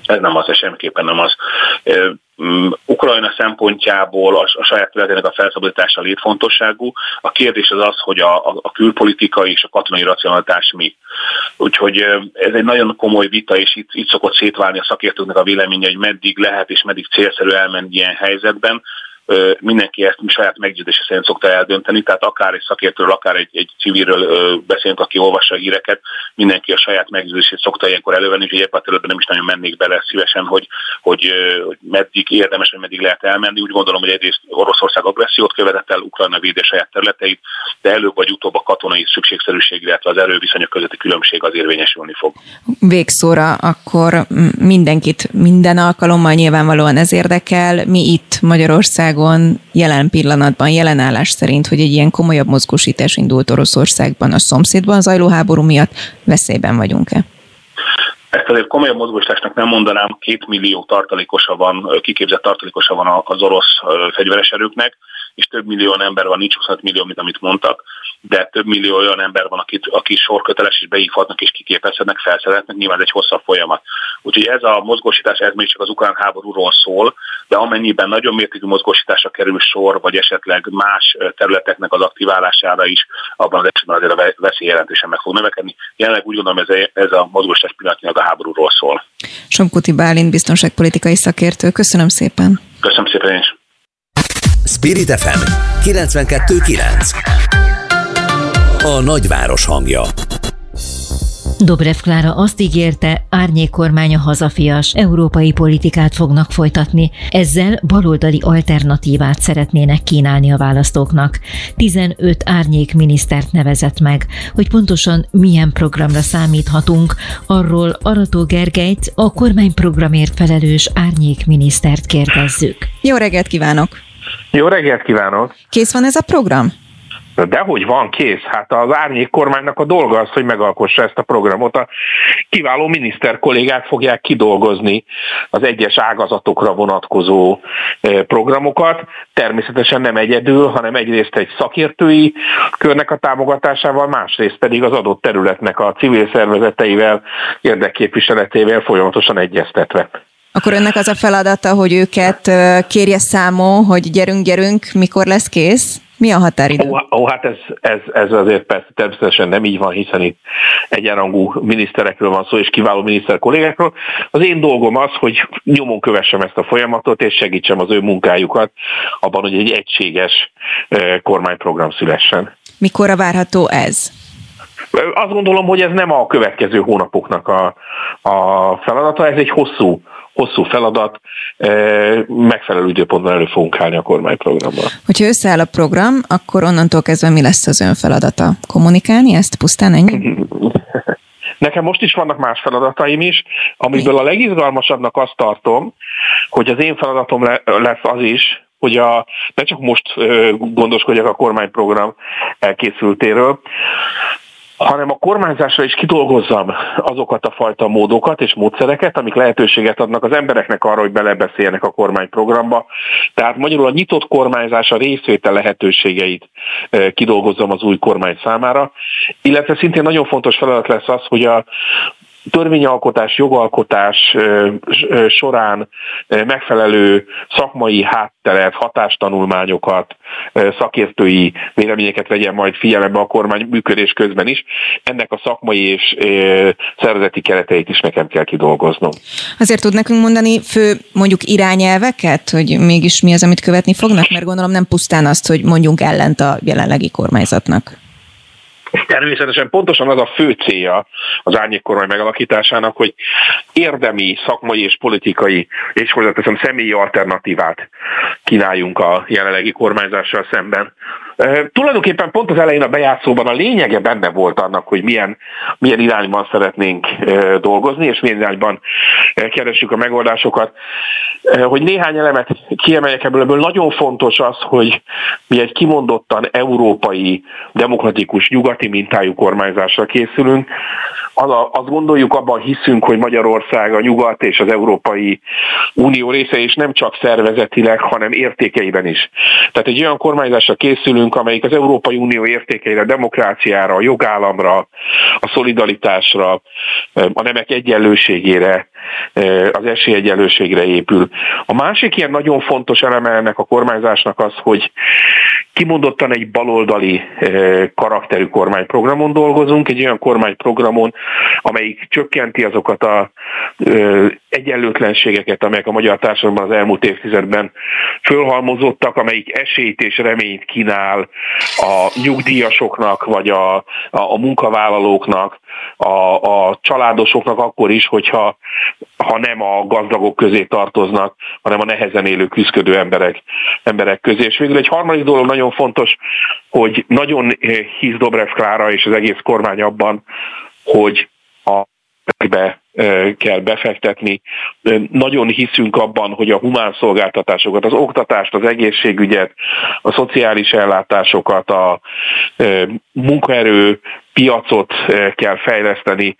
Ez nem az, ez semmiképpen nem az. Mm, Ukrajna szempontjából a, a saját területének a felszabadítása létfontosságú. A kérdés az az, hogy a, a, a külpolitikai és a katonai racionalitás mi. Úgyhogy ez egy nagyon komoly vita, és itt, itt szokott szétválni a szakértőknek a véleménye, hogy meddig lehet és meddig célszerű elmenni ilyen helyzetben mindenki ezt saját meggyőzése szerint szokta eldönteni, tehát akár egy szakértőről, akár egy, egy civilről beszélünk, aki olvassa a híreket, mindenki a saját meggyőzését szokta ilyenkor elővenni, úgyhogy ebben a területben nem is nagyon mennék bele szívesen, hogy, hogy, hogy meddig érdemes, vagy meddig lehet elmenni. Úgy gondolom, hogy egyrészt Oroszország agressziót követett el, Ukrajna védé saját területeit, de előbb vagy utóbb a katonai szükségszerűség, illetve az erőviszonyok közötti különbség az érvényesülni fog. Végszóra akkor mindenkit minden alkalommal nyilvánvalóan ez érdekel. Mi itt Magyarország Magyarországon jelen pillanatban, jelen állás szerint, hogy egy ilyen komolyabb mozgósítás indult Oroszországban a szomszédban zajló háború miatt, veszélyben vagyunk-e? Ezt azért komolyabb mozgósításnak nem mondanám, két millió tartalékosa van, kiképzett tartalékosa van az orosz fegyveres erőknek, és több millió ember van, nincs 25 millió, mint amit mondtak de több millió olyan ember van, akit, aki sorköteles és beívhatnak és kiképezhetnek, felszeretnek, nyilván ez egy hosszabb folyamat. Úgyhogy ez a mozgósítás, ez még csak az ukrán háborúról szól, de amennyiben nagyon mértékű mozgósításra kerül sor, vagy esetleg más területeknek az aktiválására is, abban az esetben azért a veszély jelentősen meg fog növekedni. Jelenleg úgy gondolom, ez a, ez a mozgósítás pillanatnyilag a háborúról szól. Somkuti Bálint, biztonságpolitikai szakértő, köszönöm szépen. Köszönöm szépen is. Spirit FM 92.9 a nagyváros hangja. Dobrev Klára azt ígérte, árnyék kormánya hazafias, európai politikát fognak folytatni, ezzel baloldali alternatívát szeretnének kínálni a választóknak. 15 árnyék minisztert nevezett meg, hogy pontosan milyen programra számíthatunk, arról Arató Gergelyt, a kormányprogramért felelős árnyék minisztert kérdezzük. Jó reggelt kívánok! Jó reggelt kívánok! Kész van ez a program? De hogy van kész? Hát az árnyék kormánynak a dolga az, hogy megalkossa ezt a programot. A kiváló miniszter kollégák fogják kidolgozni az egyes ágazatokra vonatkozó e, programokat. Természetesen nem egyedül, hanem egyrészt egy szakértői körnek a támogatásával, másrészt pedig az adott területnek a civil szervezeteivel, érdekképviseletével folyamatosan egyeztetve. Akkor önnek az a feladata, hogy őket e, kérje számon, hogy gyerünk, gyerünk, mikor lesz kész? Mi a határidő? Ó, ó hát ez, ez, ez azért persze természetesen nem így van, hiszen itt egyenrangú miniszterekről van szó, és kiváló miniszter kollégákról. Az én dolgom az, hogy nyomon kövessem ezt a folyamatot, és segítsem az ő munkájukat abban, hogy egy egységes kormányprogram szülessen. Mikorra várható ez? Azt gondolom, hogy ez nem a következő hónapoknak a, a feladata, ez egy hosszú hosszú feladat, megfelelő időpontban elő fogunk állni a kormányprogrammal. Hogyha összeáll a program, akkor onnantól kezdve mi lesz az ön feladata? Kommunikálni ezt pusztán ennyi? Nekem most is vannak más feladataim is, amiből a legizgalmasabbnak azt tartom, hogy az én feladatom lesz az is, hogy a, ne csak most gondoskodjak a kormányprogram elkészültéről, hanem a kormányzásra is kidolgozzam azokat a fajta módokat és módszereket, amik lehetőséget adnak az embereknek arra, hogy belebeszéljenek a kormányprogramba. Tehát magyarul a nyitott kormányzás a részvétel lehetőségeit kidolgozzam az új kormány számára, illetve szintén nagyon fontos feladat lesz az, hogy a törvényalkotás, jogalkotás során megfelelő szakmai hátteret, hatástanulmányokat, szakértői véleményeket vegyen majd figyelembe a kormány működés közben is. Ennek a szakmai és szervezeti kereteit is nekem kell kidolgoznom. Azért tud nekünk mondani fő mondjuk irányelveket, hogy mégis mi az, amit követni fognak? Mert gondolom nem pusztán azt, hogy mondjunk ellent a jelenlegi kormányzatnak. Természetesen pontosan az a fő célja az árnyékkormány megalakításának, hogy érdemi, szakmai és politikai, és hozzáteszem személyi alternatívát kínáljunk a jelenlegi kormányzással szemben. E, tulajdonképpen pont az elején a bejátszóban a lényege benne volt annak, hogy milyen, milyen irányban szeretnénk dolgozni, és milyen irányban e, keressük a megoldásokat. Hogy néhány elemet kiemeljek ebből, ebből nagyon fontos az, hogy mi egy kimondottan európai, demokratikus, nyugati mintájú kormányzásra készülünk. Az a, azt gondoljuk, abban hiszünk, hogy Magyarország a nyugat és az Európai Unió része, és nem csak szervezetileg, hanem értékeiben is. Tehát egy olyan kormányzásra készülünk, amelyik az Európai Unió értékeire, a demokráciára, a jogállamra, a szolidaritásra, a nemek egyenlőségére, az esélyegyenlőségre épül. A másik ilyen nagyon fontos eleme ennek a kormányzásnak az, hogy kimondottan egy baloldali karakterű kormányprogramon dolgozunk, egy olyan kormányprogramon, amelyik csökkenti azokat a egyenlőtlenségeket, amelyek a magyar társadalomban az elmúlt évtizedben fölhalmozottak, amelyik esélyt és reményt kínál a nyugdíjasoknak, vagy a, a, a munkavállalóknak, a, a családosoknak akkor is, hogyha ha nem a gazdagok közé tartoznak, hanem a nehezen élő küzdködő emberek, emberek közé. És végül egy harmadik dolog nagyon fontos, hogy nagyon hisz Dobrev Klára és az egész kormány abban, hogy a be kell befektetni. Nagyon hiszünk abban, hogy a humán szolgáltatásokat, az oktatást, az egészségügyet, a szociális ellátásokat, a munkaerő piacot kell fejleszteni.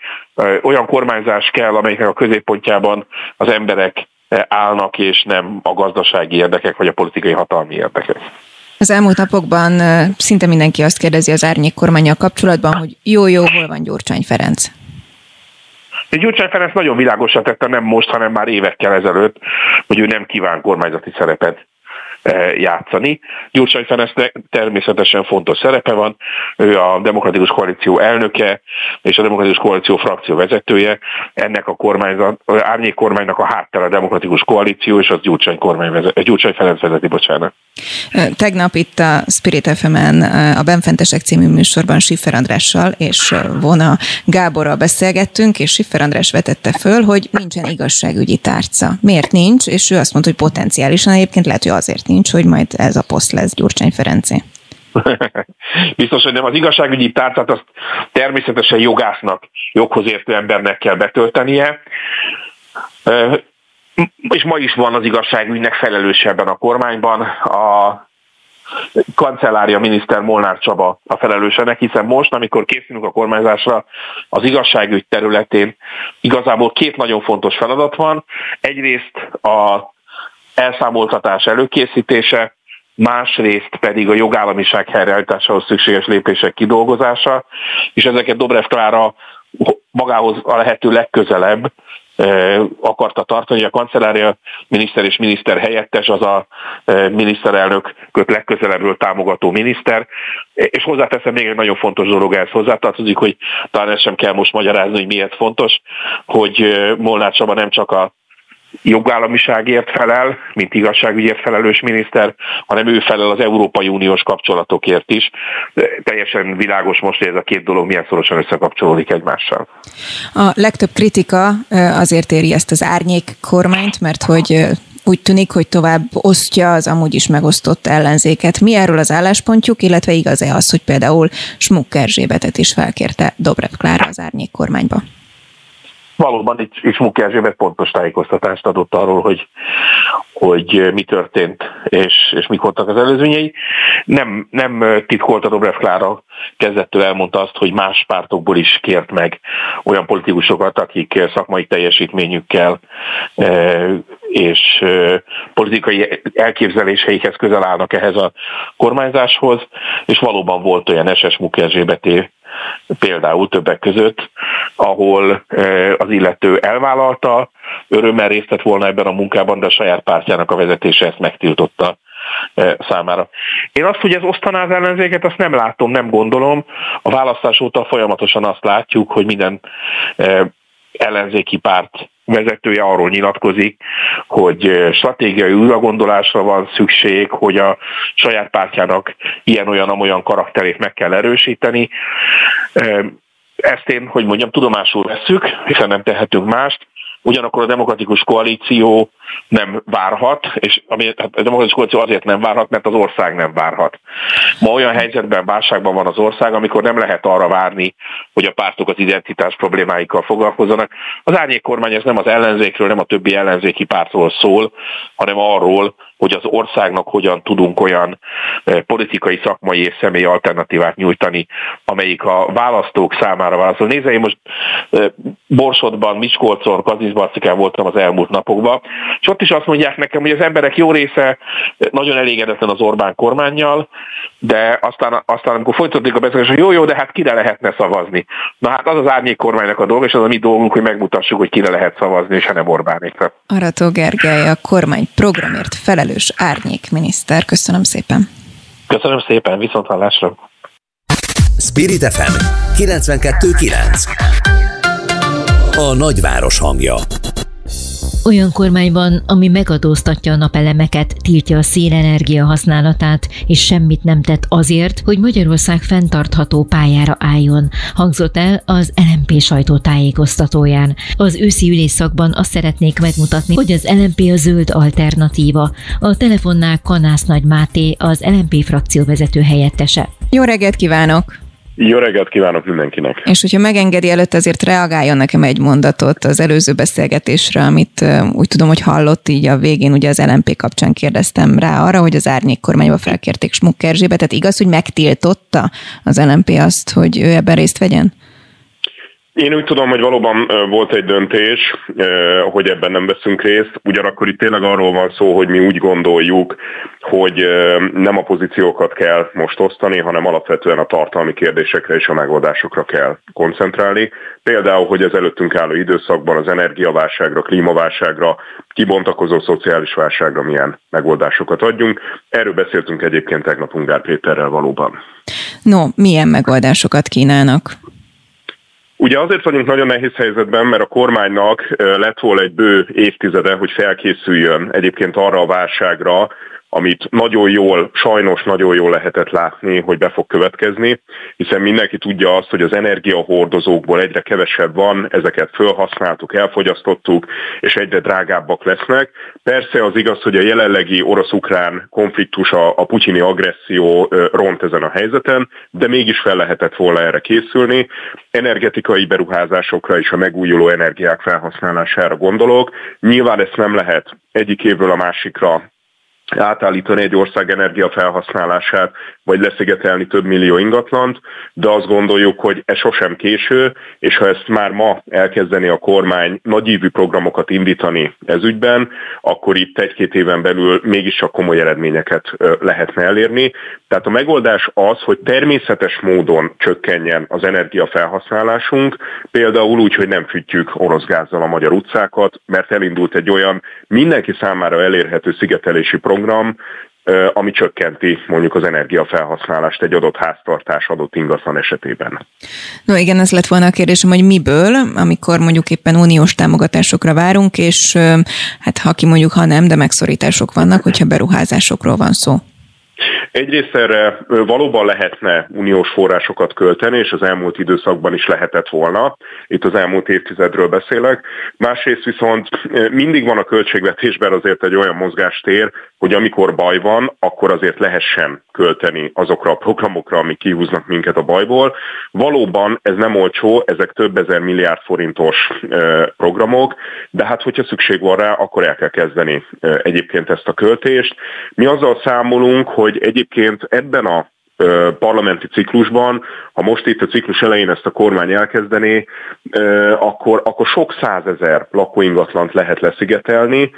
Olyan kormányzás kell, amelyiknek a középpontjában az emberek állnak, és nem a gazdasági érdekek vagy a politikai hatalmi érdekek. Az elmúlt napokban szinte mindenki azt kérdezi az árnyék kormányjal kapcsolatban, hogy jó-jó, hol van Gyurcsány Ferenc? Gyurcsány Ferenc nagyon világosan tette, nem most, hanem már évekkel ezelőtt, hogy ő nem kíván kormányzati szerepet eh, játszani. Gyurcsány Ferencnek természetesen fontos szerepe van, ő a Demokratikus Koalíció elnöke és a Demokratikus Koalíció frakció vezetője. Ennek a kormányzat, árnyék kormánynak a háttere a Demokratikus Koalíció, és az Gyurcsány, kormány vezet, Gyurcsány Ferenc vezeti, bocsánat. Tegnap itt a Spirit fm a Benfentesek című műsorban Siffer Andrással és Vona Gáborral beszélgettünk, és Siffer András vetette föl, hogy nincsen igazságügyi tárca. Miért nincs? És ő azt mondta, hogy potenciálisan egyébként lehet, hogy azért nincs, hogy majd ez a poszt lesz Gyurcsány Ferencé. Biztos, hogy nem. Az igazságügyi tárcát azt természetesen jogásznak, joghoz értő embernek kell betöltenie és ma is van az igazságügynek felelős ebben a kormányban. A kancellária miniszter Molnár Csaba a felelősenek, hiszen most, amikor készülünk a kormányzásra, az igazságügy területén igazából két nagyon fontos feladat van. Egyrészt a elszámoltatás előkészítése, másrészt pedig a jogállamiság helyreállításához szükséges lépések kidolgozása, és ezeket Dobrev Klára magához a lehető legközelebb akarta tartani, hogy a kancellária miniszter és miniszter helyettes az a miniszterelnök köt legközelebbről támogató miniszter, és hozzáteszem még egy nagyon fontos dolog ehhez hozzátartozik, hogy talán ezt sem kell most magyarázni, hogy miért fontos, hogy Molnár Csaba nem csak a jogállamiságért felel, mint igazságügyért felelős miniszter, hanem ő felel az Európai Uniós kapcsolatokért is. Teljesen világos most, hogy ez a két dolog milyen szorosan összekapcsolódik egymással. A legtöbb kritika azért éri ezt az árnyék kormányt, mert hogy úgy tűnik, hogy tovább osztja az amúgy is megosztott ellenzéket. Mi erről az álláspontjuk, illetve igaz-e az, hogy például Smuk Erzsébetet is felkérte Dobrev Klára az árnyék kormányba? Valóban itt is Muki Erzsébet pontos tájékoztatást adott arról, hogy, hogy mi történt, és, és mik voltak az előzményei. Nem, nem titkolta Dobrev Klára, kezdettől elmondta azt, hogy más pártokból is kért meg olyan politikusokat, akik szakmai teljesítményükkel e, és e, politikai elképzeléseikhez közel állnak ehhez a kormányzáshoz, és valóban volt olyan SS Muki például többek között, ahol eh, az illető elvállalta, örömmel részt vett volna ebben a munkában, de a saját pártjának a vezetése ezt megtiltotta eh, számára. Én azt, hogy ez osztaná az ellenzéket, azt nem látom, nem gondolom. A választás óta folyamatosan azt látjuk, hogy minden eh, ellenzéki párt vezetője arról nyilatkozik, hogy stratégiai újragondolásra van szükség, hogy a saját pártjának ilyen-olyan-olyan karakterét meg kell erősíteni. Ezt én, hogy mondjam, tudomásul vesszük, hiszen nem tehetünk mást. Ugyanakkor a demokratikus koalíció nem várhat, és ami, hát a demokratikus koalíció azért nem várhat, mert az ország nem várhat. Ma olyan helyzetben, válságban van az ország, amikor nem lehet arra várni, hogy a pártok az identitás problémáikkal foglalkozzanak. Az árnyék kormány ez nem az ellenzékről, nem a többi ellenzéki pártról szól, hanem arról, hogy az országnak hogyan tudunk olyan eh, politikai, szakmai és személyi alternatívát nyújtani, amelyik a választók számára válaszol. Nézze, én most eh, Borsodban, Miskolcon, Kazizbarcikán voltam az elmúlt napokban, és ott is azt mondják nekem, hogy az emberek jó része nagyon elégedetlen az Orbán kormányjal, de aztán, aztán amikor folytatódik a beszélgetés, hogy jó, jó, de hát kire lehetne szavazni. Na hát az az árnyék kormánynak a dolga, és az a mi dolgunk, hogy megmutassuk, hogy kire lehet szavazni, és ha nem Orbánékra. Arató Gergely, a kormány programért felelős árnyék miniszter. Köszönöm szépen. Köszönöm szépen, viszont hallásra. Spirit FM 92.9 A nagyváros hangja olyan kormányban, ami megadóztatja a napelemeket, tiltja a szélenergia használatát, és semmit nem tett azért, hogy Magyarország fenntartható pályára álljon, hangzott el az LMP sajtótájékoztatóján. Az őszi ülésszakban azt szeretnék megmutatni, hogy az LMP a zöld alternatíva. A telefonnál Kanász Nagy Máté, az LMP frakció vezető helyettese. Jó reggelt kívánok! Jó reggelt kívánok mindenkinek! És hogyha megengedi előtt, azért reagáljon nekem egy mondatot az előző beszélgetésre, amit úgy tudom, hogy hallott így a végén, ugye az LMP kapcsán kérdeztem rá arra, hogy az árnyék kormányba felkérték Smuk Erzsébet, tehát igaz, hogy megtiltotta az LMP azt, hogy ő ebben részt vegyen? Én úgy tudom, hogy valóban volt egy döntés, hogy ebben nem veszünk részt, ugyanakkor itt tényleg arról van szó, hogy mi úgy gondoljuk, hogy nem a pozíciókat kell most osztani, hanem alapvetően a tartalmi kérdésekre és a megoldásokra kell koncentrálni. Például, hogy az előttünk álló időszakban az energiaválságra, klímaválságra, kibontakozó szociális válságra milyen megoldásokat adjunk. Erről beszéltünk egyébként tegnap Ungár Péterrel valóban. No, milyen megoldásokat kínálnak? Ugye azért vagyunk nagyon nehéz helyzetben, mert a kormánynak lett volna egy bő évtizede, hogy felkészüljön egyébként arra a válságra, amit nagyon jól, sajnos nagyon jól lehetett látni, hogy be fog következni, hiszen mindenki tudja azt, hogy az energiahordozókból egyre kevesebb van, ezeket felhasználtuk, elfogyasztottuk, és egyre drágábbak lesznek. Persze az igaz, hogy a jelenlegi orosz-ukrán konfliktus, a, a putyini agresszió ront ezen a helyzeten, de mégis fel lehetett volna erre készülni. Energetikai beruházásokra és a megújuló energiák felhasználására gondolok. Nyilván ezt nem lehet egyik évről a másikra átállítani egy ország energiafelhasználását, vagy leszigetelni több millió ingatlant, de azt gondoljuk, hogy ez sosem késő, és ha ezt már ma elkezdeni a kormány nagyívű programokat indítani ez ügyben, akkor itt egy-két éven belül mégiscsak komoly eredményeket lehetne elérni. Tehát a megoldás az, hogy természetes módon csökkenjen az energiafelhasználásunk, például úgy, hogy nem fűtjük orosz gázzal a magyar utcákat, mert elindult egy olyan mindenki számára elérhető szigetelési program, ami csökkenti mondjuk az energiafelhasználást egy adott háztartás adott ingatlan esetében. No igen, ez lett volna a kérdésem, hogy miből, amikor mondjuk éppen uniós támogatásokra várunk, és hát ha ki mondjuk, ha nem, de megszorítások vannak, hogyha beruházásokról van szó. Egyrészt erre valóban lehetne uniós forrásokat költeni, és az elmúlt időszakban is lehetett volna. Itt az elmúlt évtizedről beszélek. Másrészt viszont mindig van a költségvetésben azért egy olyan mozgástér, hogy amikor baj van, akkor azért lehessen költeni azokra a programokra, amik kihúznak minket a bajból. Valóban ez nem olcsó, ezek több ezer milliárd forintos programok, de hát hogyha szükség van rá, akkor el kell kezdeni egyébként ezt a költést. Mi azzal számolunk, hogy egyébként ebben a parlamenti ciklusban, ha most itt a ciklus elején ezt a kormány elkezdené, akkor, akkor sok százezer lakóingatlant lehet leszigetelni,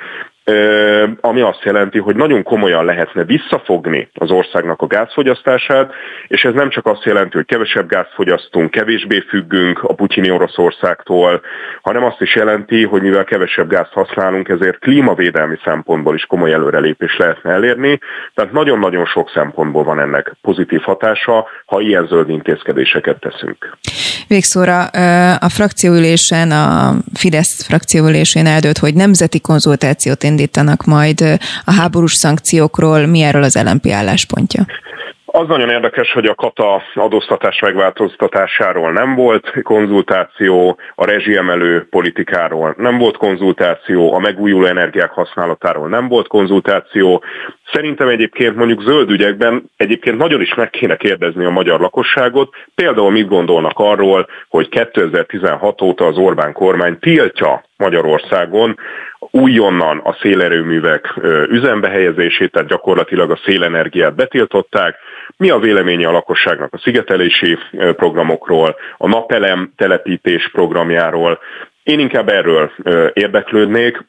ami azt jelenti, hogy nagyon komolyan lehetne visszafogni az országnak a gázfogyasztását, és ez nem csak azt jelenti, hogy kevesebb gázt fogyasztunk, kevésbé függünk a putyini Oroszországtól, hanem azt is jelenti, hogy mivel kevesebb gázt használunk, ezért klímavédelmi szempontból is komoly előrelépés lehetne elérni. Tehát nagyon-nagyon sok szempontból van ennek pozitív hatása, ha ilyen zöld intézkedéseket teszünk. Végszóra a frakcióülésen, a Fidesz frakcióülésén eldőlt, hogy nemzeti konzultációt indítanak majd a háborús szankciókról. Mi erről az LNP álláspontja? Az nagyon érdekes, hogy a kata adóztatás megváltoztatásáról nem volt konzultáció, a rezsiemelő politikáról nem volt konzultáció, a megújuló energiák használatáról nem volt konzultáció. Szerintem egyébként mondjuk zöld ügyekben egyébként nagyon is meg kéne kérdezni a magyar lakosságot, például mit gondolnak arról, hogy 2016 óta az Orbán kormány tiltja Magyarországon újonnan a szélerőművek üzembe helyezését, tehát gyakorlatilag a szélenergiát betiltották. Mi a véleménye a lakosságnak a szigetelési programokról, a napelem telepítés programjáról? Én inkább erről érdeklődnék,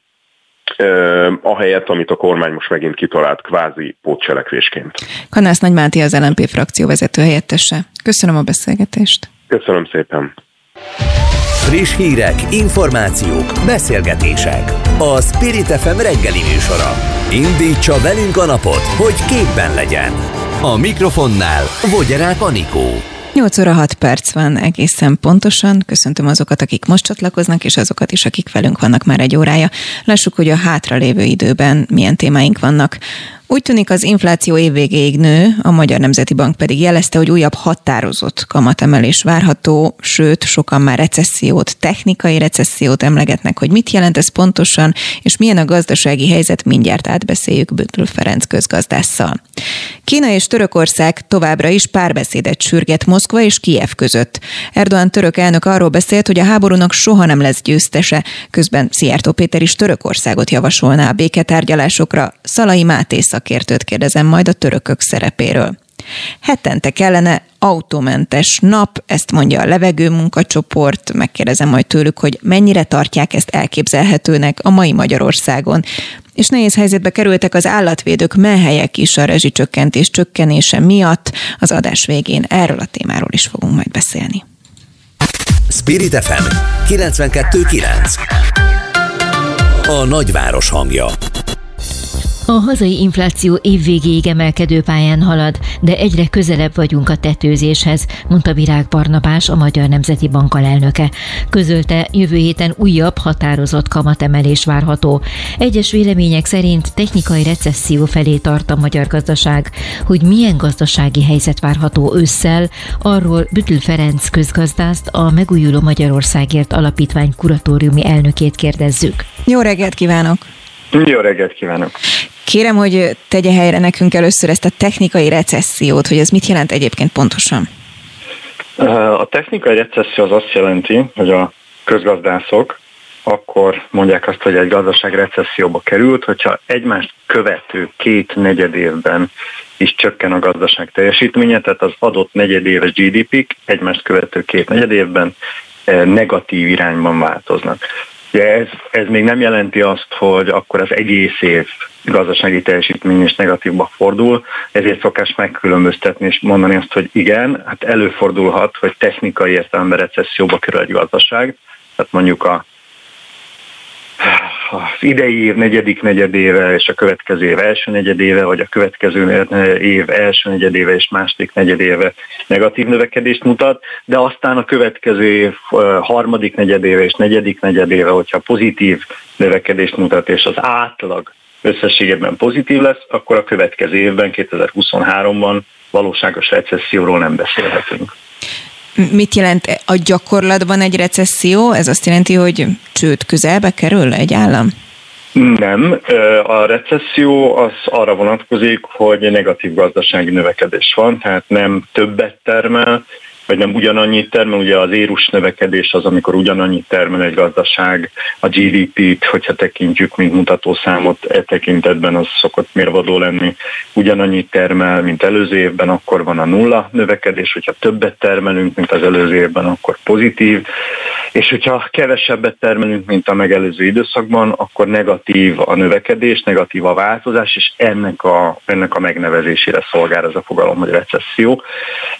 ahelyett, amit a kormány most megint kitalált kvázi pótcselekvésként. Kanász Nagy Máté az LNP frakció vezető helyettese. Köszönöm a beszélgetést. Köszönöm szépen. Friss hírek, információk, beszélgetések. A Spirit FM reggeli műsora. Indítsa velünk a napot, hogy képben legyen. A mikrofonnál Vogyerák Anikó. 8 óra 6 perc van egészen pontosan. Köszöntöm azokat, akik most csatlakoznak, és azokat is, akik velünk vannak már egy órája. Lássuk, hogy a hátralévő időben milyen témáink vannak. Úgy tűnik az infláció évvégéig nő, a Magyar Nemzeti Bank pedig jelezte, hogy újabb határozott kamatemelés várható, sőt, sokan már recessziót, technikai recessziót emlegetnek, hogy mit jelent ez pontosan, és milyen a gazdasági helyzet, mindjárt átbeszéljük Büttl Ferenc közgazdásszal. Kína és Törökország továbbra is párbeszédet sürget Moszkva és Kijev között. Erdoğan török elnök arról beszélt, hogy a háborúnak soha nem lesz győztese, közben Szijjártó Péter is Törökországot javasolná a béketárgyalásokra. Szalai Máté szakértőt kérdezem majd a törökök szerepéről. Hetente kellene autómentes nap, ezt mondja a levegő munkacsoport, megkérdezem majd tőlük, hogy mennyire tartják ezt elképzelhetőnek a mai Magyarországon. És nehéz helyzetbe kerültek az állatvédők, melyhelyek is a rezsicsökkentés csökkenése miatt. Az adás végén erről a témáról is fogunk majd beszélni. Spirit FM 92.9 A nagyváros hangja a hazai infláció évvégéig emelkedő pályán halad, de egyre közelebb vagyunk a tetőzéshez, mondta Virág Barnabás, a Magyar Nemzeti Bank alelnöke. Közölte, jövő héten újabb határozott kamatemelés várható. Egyes vélemények szerint technikai recesszió felé tart a magyar gazdaság. Hogy milyen gazdasági helyzet várható ősszel, arról Bütül Ferenc közgazdászt, a Megújuló Magyarországért Alapítvány kuratóriumi elnökét kérdezzük. Jó reggelt kívánok! Jó reggelt kívánok! Kérem, hogy tegye helyre nekünk először ezt a technikai recessziót, hogy ez mit jelent egyébként pontosan? A technikai recesszió az azt jelenti, hogy a közgazdászok akkor mondják azt, hogy egy gazdaság recesszióba került, hogyha egymást követő két negyed évben is csökken a gazdaság teljesítménye, tehát az adott negyedéves GDP-k egymást követő két negyed évben eh, negatív irányban változnak. Ugye ez, ez még nem jelenti azt, hogy akkor az egész év gazdasági teljesítmény is negatívba fordul, ezért szokás megkülönböztetni és mondani azt, hogy igen, hát előfordulhat, hogy technikai értelemben recesszióba kerül egy gazdaság, tehát mondjuk a az idei év negyedik negyedéve és a következő év első negyedéve, vagy a következő év első negyedéve és második negyedéve negatív növekedést mutat, de aztán a következő év harmadik negyedéve és negyedik negyedéve, hogyha pozitív növekedést mutat, és az átlag összességében pozitív lesz, akkor a következő évben, 2023-ban valóságos recesszióról nem beszélhetünk. Mit jelent a gyakorlatban egy recesszió? Ez azt jelenti, hogy csőd közelbe kerül egy állam? Nem, a recesszió az arra vonatkozik, hogy negatív gazdasági növekedés van, tehát nem többet termel, vagy nem ugyanannyit termel, ugye az érus növekedés az, amikor ugyanannyit termel egy gazdaság, a GDP-t, hogyha tekintjük, mint mutatószámot e tekintetben, az szokott mérvadó lenni, ugyanannyit termel, mint előző évben, akkor van a nulla növekedés, hogyha többet termelünk, mint az előző évben, akkor pozitív, és hogyha kevesebbet termelünk, mint a megelőző időszakban, akkor negatív a növekedés, negatív a változás, és ennek a, ennek a megnevezésére szolgál ez a fogalom, hogy recesszió.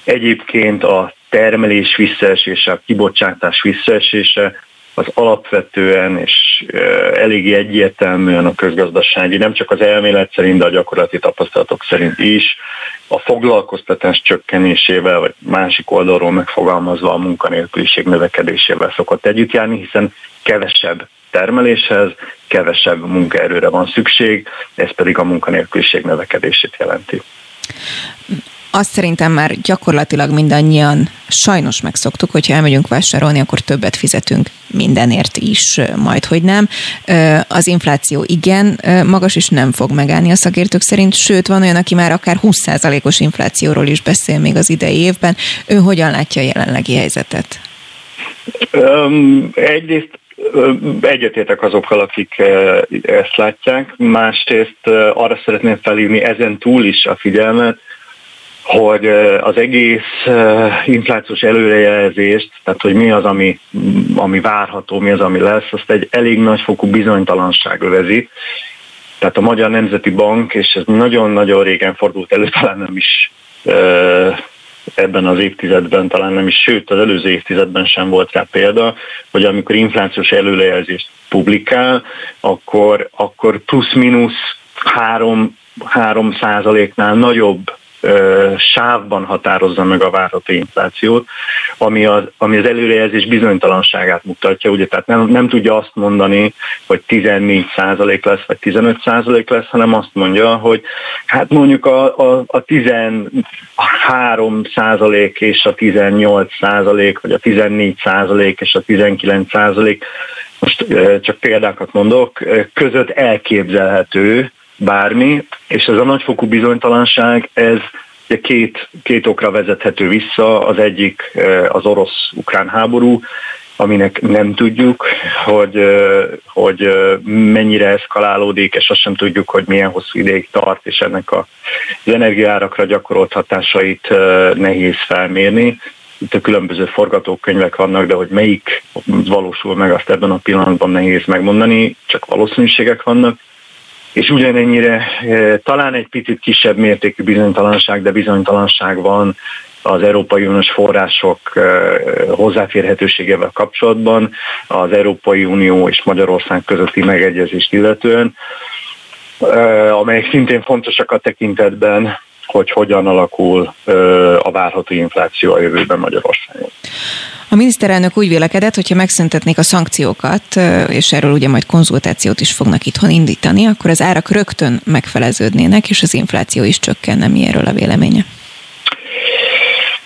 Egyébként a termelés visszaesése, a kibocsátás visszaesése az alapvetően és eléggé egyértelműen a közgazdasági, nem csak az elmélet szerint, de a gyakorlati tapasztalatok szerint is, a foglalkoztatás csökkenésével, vagy másik oldalról megfogalmazva a munkanélküliség növekedésével szokott együtt járni, hiszen kevesebb termeléshez, kevesebb munkaerőre van szükség, ez pedig a munkanélküliség növekedését jelenti azt szerintem már gyakorlatilag mindannyian sajnos megszoktuk, hogyha elmegyünk vásárolni, akkor többet fizetünk mindenért is, majd hogy nem. Az infláció igen, magas is nem fog megállni a szakértők szerint, sőt van olyan, aki már akár 20%-os inflációról is beszél még az idei évben. Ő hogyan látja a jelenlegi helyzetet? Um, egyrészt egyetértek azokkal, akik ezt látják, másrészt arra szeretném felhívni ezen túl is a figyelmet, hogy az egész inflációs előrejelzést, tehát hogy mi az, ami, ami várható, mi az, ami lesz, azt egy elég nagyfokú bizonytalanság övezi. Tehát a Magyar Nemzeti Bank, és ez nagyon-nagyon régen fordult elő, talán nem is ebben az évtizedben, talán nem is, sőt az előző évtizedben sem volt rá példa, hogy amikor inflációs előrejelzést publikál, akkor, akkor plusz-minusz 3, 3 százaléknál nagyobb sávban határozza meg a várható inflációt, ami az, ami az előrejelzés bizonytalanságát mutatja, ugye, tehát nem, nem tudja azt mondani, hogy 14% lesz, vagy 15% lesz, hanem azt mondja, hogy hát mondjuk a, a, a 13% és a 18% vagy a 14% és a 19% most csak példákat mondok, között elképzelhető, bármi, és ez a nagyfokú bizonytalanság, ez ugye két, két okra vezethető vissza. Az egyik az orosz-ukrán háború, aminek nem tudjuk, hogy, hogy mennyire eszkalálódik, és azt sem tudjuk, hogy milyen hosszú ideig tart, és ennek az energiárakra gyakorolt hatásait nehéz felmérni. Itt a különböző forgatókönyvek vannak, de hogy melyik valósul meg, azt ebben a pillanatban nehéz megmondani, csak valószínűségek vannak és ugyanennyire e, talán egy picit kisebb mértékű bizonytalanság, de bizonytalanság van az Európai Uniós források e, hozzáférhetőségével kapcsolatban, az Európai Unió és Magyarország közötti megegyezést illetően, e, amelyek szintén fontosak a tekintetben, hogy hogyan alakul a várható infláció a jövőben Magyarországon. A miniszterelnök úgy vélekedett, hogyha megszüntetnék a szankciókat, és erről ugye majd konzultációt is fognak itthon indítani, akkor az árak rögtön megfeleződnének, és az infláció is csökkenne. Mi erről a véleménye?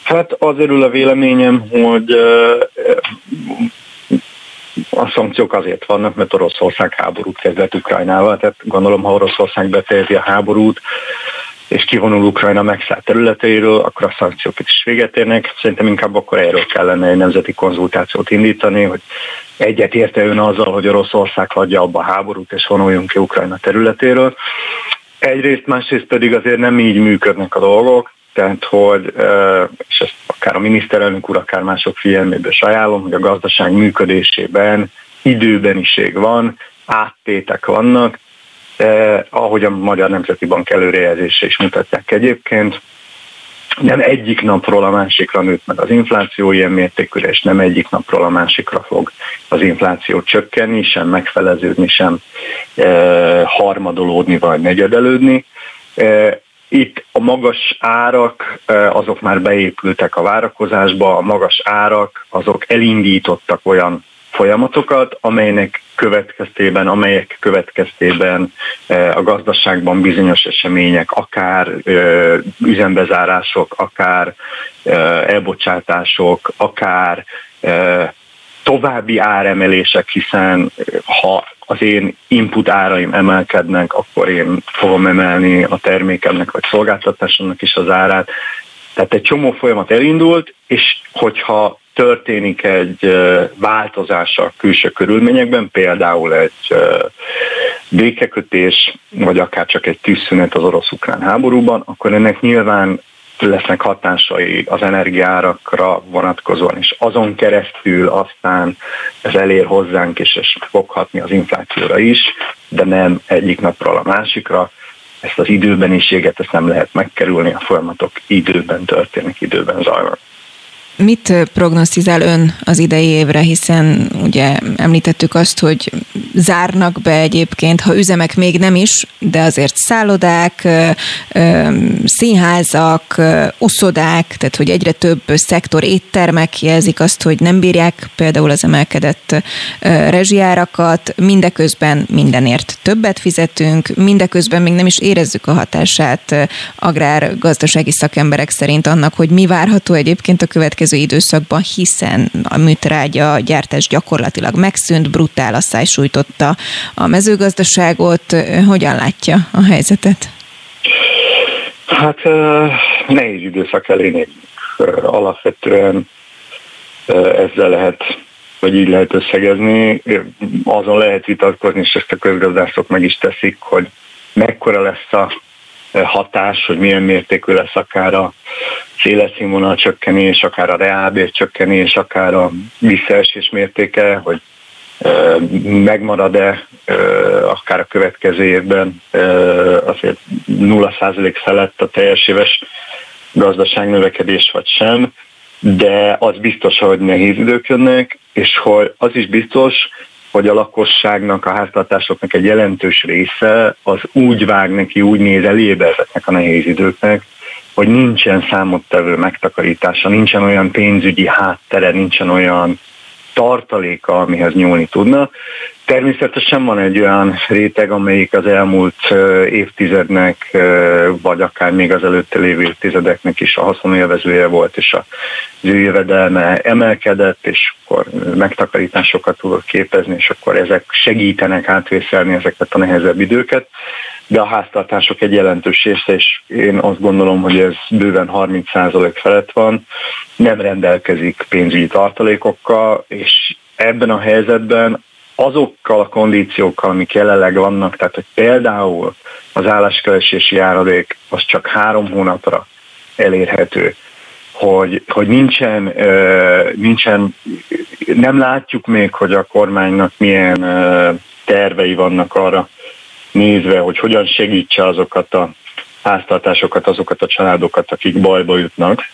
Hát az erről a véleményem, hogy a szankciók azért vannak, mert Oroszország háborút kezdett Ukrajnával, tehát gondolom, ha Oroszország befejezi a háborút, és kivonul Ukrajna megszállt területeiről, akkor a szankciók is véget érnek. Szerintem inkább akkor erről kellene egy nemzeti konzultációt indítani, hogy egyet érte ön azzal, hogy Oroszország hagyja abba a háborút, és vonuljunk ki Ukrajna területéről. Egyrészt, másrészt pedig azért nem így működnek a dolgok, tehát hogy, és ezt akár a miniszterelnök úr, akár mások figyelmébe is hogy a gazdaság működésében időbeniség van, áttétek vannak, eh, ahogy a Magyar Nemzeti Bank előrejelzése is mutatják egyébként, nem egyik napról a másikra nőtt meg az infláció ilyen mértékűre, és nem egyik napról a másikra fog az infláció csökkenni, sem megfeleződni, sem e, harmadolódni vagy negyedelődni. E, itt a magas árak, e, azok már beépültek a várakozásba, a magas árak, azok elindítottak olyan folyamatokat, amelynek következtében, amelyek következtében e, a gazdaságban bizonyos események, akár e, üzembezárások, akár e, elbocsátások, akár további áremelések, hiszen ha az én input áraim emelkednek, akkor én fogom emelni a termékemnek vagy szolgáltatásomnak is az árát. Tehát egy csomó folyamat elindult, és hogyha történik egy változás a külső körülményekben, például egy békekötés, vagy akár csak egy tűzszünet az orosz-ukrán háborúban, akkor ennek nyilván lesznek hatásai az energiárakra vonatkozóan, és azon keresztül aztán ez elér hozzánk, és ez foghatni az inflációra is, de nem egyik napról a másikra. Ezt az időbeniséget ezt nem lehet megkerülni, a folyamatok időben történnek, időben zajlanak. Mit prognosztizál ön az idei évre, hiszen ugye említettük azt, hogy zárnak be egyébként, ha üzemek még nem is, de azért szállodák, színházak, uszodák, tehát hogy egyre több szektor éttermek jelzik azt, hogy nem bírják például az emelkedett rezsiárakat, mindeközben mindenért többet fizetünk, mindeközben még nem is érezzük a hatását agrárgazdasági szakemberek szerint annak, hogy mi várható egyébként a következő következő időszakban, hiszen a műtrágya gyártás gyakorlatilag megszűnt, brutál asszály sújtotta a mezőgazdaságot. Hogyan látja a helyzetet? Hát nehéz időszak elé Alapvetően ezzel lehet vagy így lehet összegezni. Azon lehet vitatkozni, és ezt a közgazdászok meg is teszik, hogy mekkora lesz a hatás, hogy milyen mértékű lesz akár a életszínvonal csökkenés, akár a reálbér csökkenés, akár a visszaesés mértéke, hogy megmarad-e akár a következő évben azért 0% felett a teljes éves gazdaság növekedés vagy sem, de az biztos, hogy nehéz idők jönnek, és hogy az is biztos, hogy a lakosságnak, a háztartásoknak egy jelentős része az úgy vág neki, úgy néz elébe ezeknek a nehéz időknek, hogy nincsen számottevő megtakarítása, nincsen olyan pénzügyi háttere, nincsen olyan tartaléka, amihez nyúlni tudna. Természetesen van egy olyan réteg, amelyik az elmúlt évtizednek, vagy akár még az előtte lévő évtizedeknek is a haszonélvezője volt, és az ő jövedelme emelkedett, és akkor megtakarításokat tudott képezni, és akkor ezek segítenek átvészelni ezeket a nehezebb időket de a háztartások egy jelentős része, és én azt gondolom, hogy ez bőven 30% felett van, nem rendelkezik pénzügyi tartalékokkal, és ebben a helyzetben azokkal a kondíciókkal, amik jelenleg vannak, tehát hogy például az álláskeresési járadék az csak három hónapra elérhető, hogy, hogy nincsen, nincsen, nem látjuk még, hogy a kormánynak milyen tervei vannak arra, nézve, hogy hogyan segítse azokat a háztartásokat, azokat a családokat, akik bajba jutnak.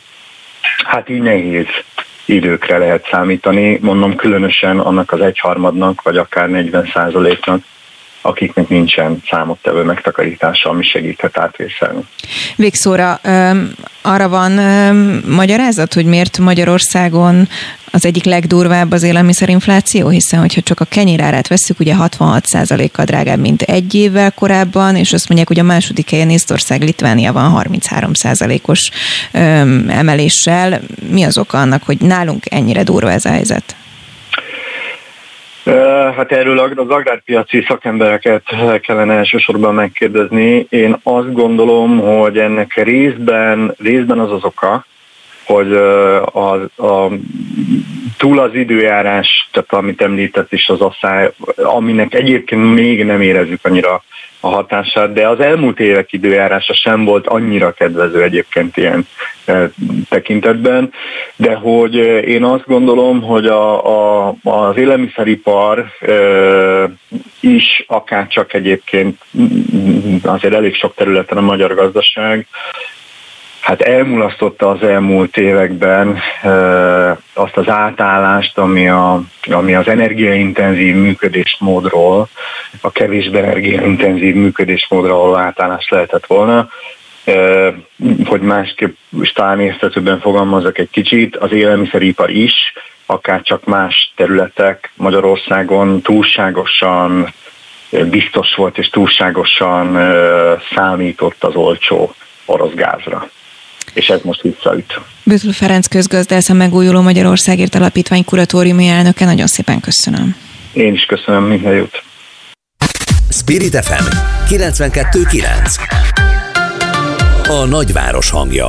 Hát így nehéz időkre lehet számítani, mondom különösen annak az egyharmadnak, vagy akár 40 százaléknak, akiknek nincsen számottevő megtakarítása, ami segíthet átvészelni. Végszóra arra van magyarázat, hogy miért Magyarországon az egyik legdurvább az élelmiszerinfláció, hiszen hogyha csak a kenyérárát veszük, ugye 66%-kal drágább, mint egy évvel korábban, és azt mondják, hogy a második helyen Észtország, Litvánia van 33%-os emeléssel. Mi az oka annak, hogy nálunk ennyire durva ez a helyzet? Hát erről az agrárpiaci szakembereket kellene elsősorban megkérdezni. Én azt gondolom, hogy ennek részben, részben az az oka, hogy a, a, túl az időjárás, tehát amit említett is az asszály, aminek egyébként még nem érezzük annyira a hatását, de az elmúlt évek időjárása sem volt annyira kedvező egyébként ilyen tekintetben, de hogy én azt gondolom, hogy a, a, az élelmiszeripar e, is, akár csak egyébként azért elég sok területen a magyar gazdaság, hát elmulasztotta az elmúlt években azt az átállást, ami, a, ami az energiaintenzív működésmódról, a kevésbé energiaintenzív működésmódról átállás lehetett volna. Hogy másképp is talán értetőben fogalmazok egy kicsit, az élelmiszeripar is, akár csak más területek Magyarországon túlságosan biztos volt és túlságosan számított az olcsó orosz gázra és ez most visszaüt. Bötül Ferenc közgazdász, a Megújuló Magyarországért Alapítvány kuratóriumi elnöke, nagyon szépen köszönöm. Én is köszönöm, minden jót. Spirit FM 92.9 A nagyváros hangja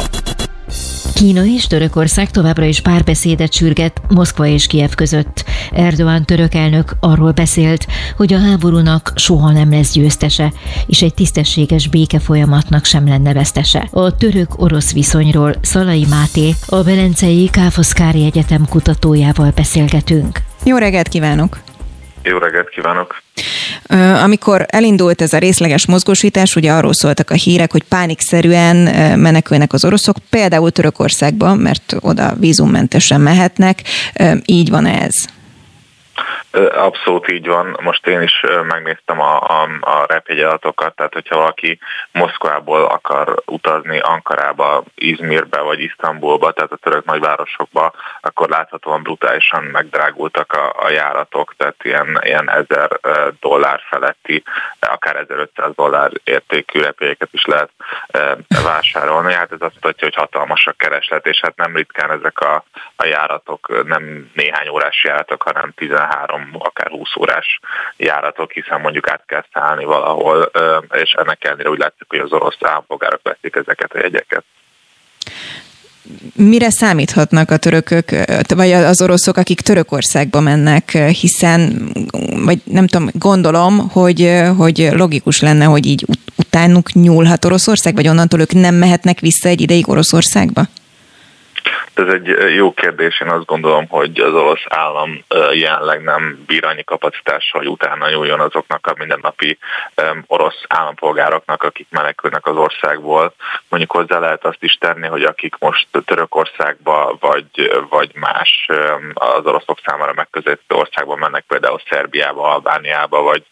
Kína és Törökország továbbra is párbeszédet sürget Moszkva és Kiev között. Erdoğan török elnök arról beszélt, hogy a háborúnak soha nem lesz győztese, és egy tisztességes béke folyamatnak sem lenne vesztese. A török-orosz viszonyról Szalai Máté, a Velencei Káfoszkári Egyetem kutatójával beszélgetünk. Jó reggelt kívánok! Jó reggelt kívánok! Amikor elindult ez a részleges mozgósítás, ugye arról szóltak a hírek, hogy pánikszerűen menekülnek az oroszok, például Törökországba, mert oda vízummentesen mehetnek. Így van ez? Abszolút így van. Most én is megnéztem a, a, a repjegyadatokat, tehát hogyha valaki Moszkvából akar utazni Ankarába, Izmirbe vagy Isztambulba, tehát a török nagyvárosokba, akkor láthatóan brutálisan megdrágultak a, a járatok, tehát ilyen, ilyen 1000 dollár feletti, akár 1500 dollár értékű repjegyeket is lehet vásárolni. Hát ez azt mutatja, hogy hatalmas a kereslet, és hát nem ritkán ezek a, a járatok nem néhány órás járatok, hanem 13 akár 20 órás járatok, hiszen mondjuk át kell szállni valahol, és ennek ellenére úgy látszik, hogy az orosz állampolgárok veszik ezeket a jegyeket mire számíthatnak a törökök, vagy az oroszok, akik Törökországba mennek, hiszen, vagy nem tudom, gondolom, hogy, hogy logikus lenne, hogy így utánuk nyúlhat Oroszország, vagy onnantól ők nem mehetnek vissza egy ideig Oroszországba? Ez egy jó kérdés. Én azt gondolom, hogy az orosz állam jelenleg nem bír annyi kapacitással, hogy utána nyúljon azoknak a mindennapi orosz állampolgároknak, akik menekülnek az országból. Mondjuk hozzá lehet azt is tenni, hogy akik most Törökországba vagy, vagy más az oroszok számára megközelítő országba mennek, például Szerbiába, Albániába vagy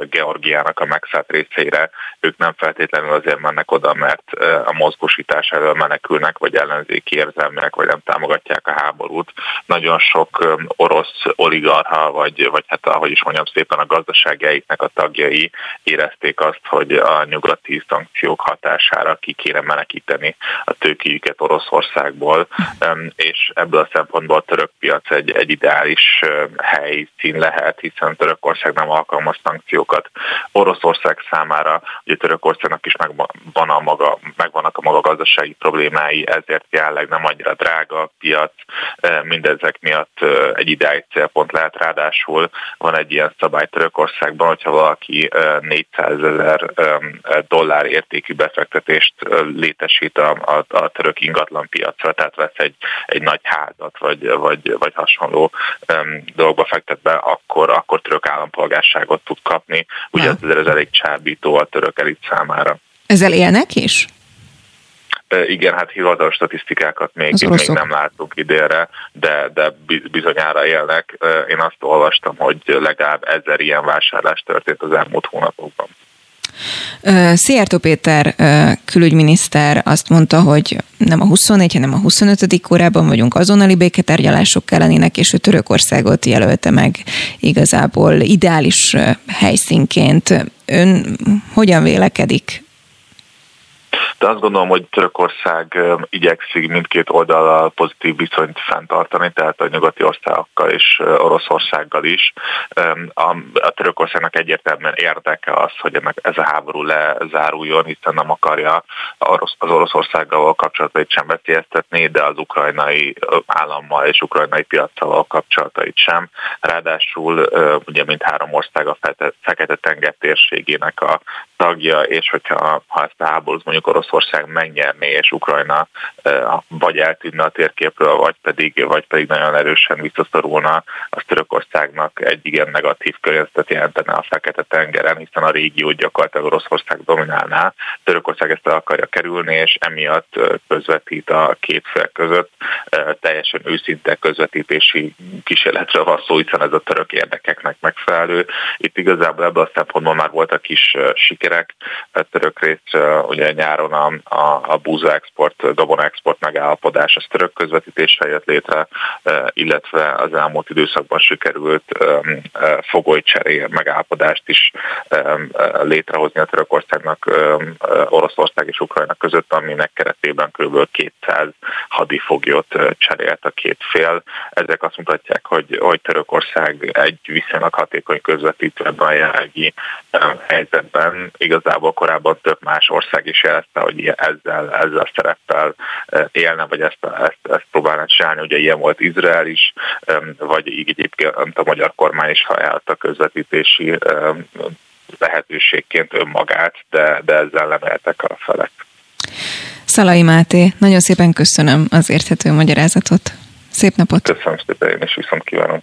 Georgiának a megszállt részeire, ők nem feltétlenül azért mennek oda, mert a mozgósítás elől menekülnek, vagy ellenzéki érzelmének vagy nem támogatják a háborút. Nagyon sok orosz oligarha, vagy, vagy hát ahogy is mondjam szépen a gazdaságaiknek a tagjai érezték azt, hogy a nyugati szankciók hatására ki kéne menekíteni a tőkéjüket Oroszországból, és ebből a szempontból a török piac egy, egy ideális helyszín lehet, hiszen Törökország nem alkalmaz szankciókat. Oroszország számára, ugye Törökországnak is maga, megvannak a maga gazdasági problémái, ezért jelenleg nem annyira drága a piac, mindezek miatt egy ideális célpont lehet. Ráadásul van egy ilyen szabály Törökországban, hogyha valaki 400 ezer dollár értékű befektetést létesít a, a, a török ingatlan piacra, tehát vesz egy, egy nagy házat, vagy, vagy, vagy hasonló dolgba fektet be, akkor, akkor török állampolgárságot tud kapni. Ugye ez, ez elég csábító a török elit számára. Ezzel élnek is? Igen, hát hivatalos statisztikákat még, még nem látunk idénre, de, de bizonyára élnek. Én azt olvastam, hogy legalább ezer ilyen vásárlás történt az elmúlt hónapokban. Szijjártó Péter külügyminiszter azt mondta, hogy nem a 24, hanem a 25. órában vagyunk azonnali béketárgyalások ellenének, és ő Törökországot jelölte meg igazából ideális helyszínként. Ön hogyan vélekedik de azt gondolom, hogy Törökország igyekszik mindkét oldalal pozitív viszonyt fenntartani, tehát a nyugati országokkal és Oroszországgal is. A, a Törökországnak egyértelműen érdeke az, hogy ennek ez a háború lezáruljon, hiszen nem akarja az Oroszországgal kapcsolatait sem veszélyeztetni, de az ukrajnai állammal és ukrajnai piacsal kapcsolatait sem. Ráadásul ugye mint három ország a Fekete-tenger térségének a tagja, és hogyha ha ezt a háborút mondjuk Oroszország megnyerné, és Ukrajna vagy eltűnne a térképről, vagy pedig, vagy pedig nagyon erősen visszaszorulna, az Törökországnak egy igen negatív környezetet jelentene a Fekete-tengeren, hiszen a régió gyakorlatilag Oroszország dominálná. Törökország ezt el akarja kerülni, és emiatt közvetít a két fél között. Teljesen őszinte közvetítési kísérletre van szó, hiszen ez a török érdekeknek megfelelő. Itt igazából ebből a szempontból már voltak is siker. A török rész ugye nyáron a, a, a búza export, gabona export megállapodás, az török közvetítéssel jött létre, illetve az elmúlt időszakban sikerült fogolycseré megállapodást is létrehozni a Törökországnak, Oroszország és Ukrajna között, aminek keretében kb. 200 hadifoglyot cserélt a két fél. Ezek azt mutatják, hogy, hogy Törökország egy viszonylag hatékony közvetítő ebben a jelenlegi helyzetben igazából korábban több más ország is jelezte, hogy ezzel, ezzel a szereppel élne, vagy ezt, ezt, ezt próbálna csinálni. Ugye ilyen volt Izrael is, vagy így egyébként a magyar kormány is a közvetítési lehetőségként önmagát, de, de ezzel nem éltek a felek. Szalai Máté, nagyon szépen köszönöm az érthető magyarázatot. Szép napot! Köszönöm szépen, én is viszont kívánom.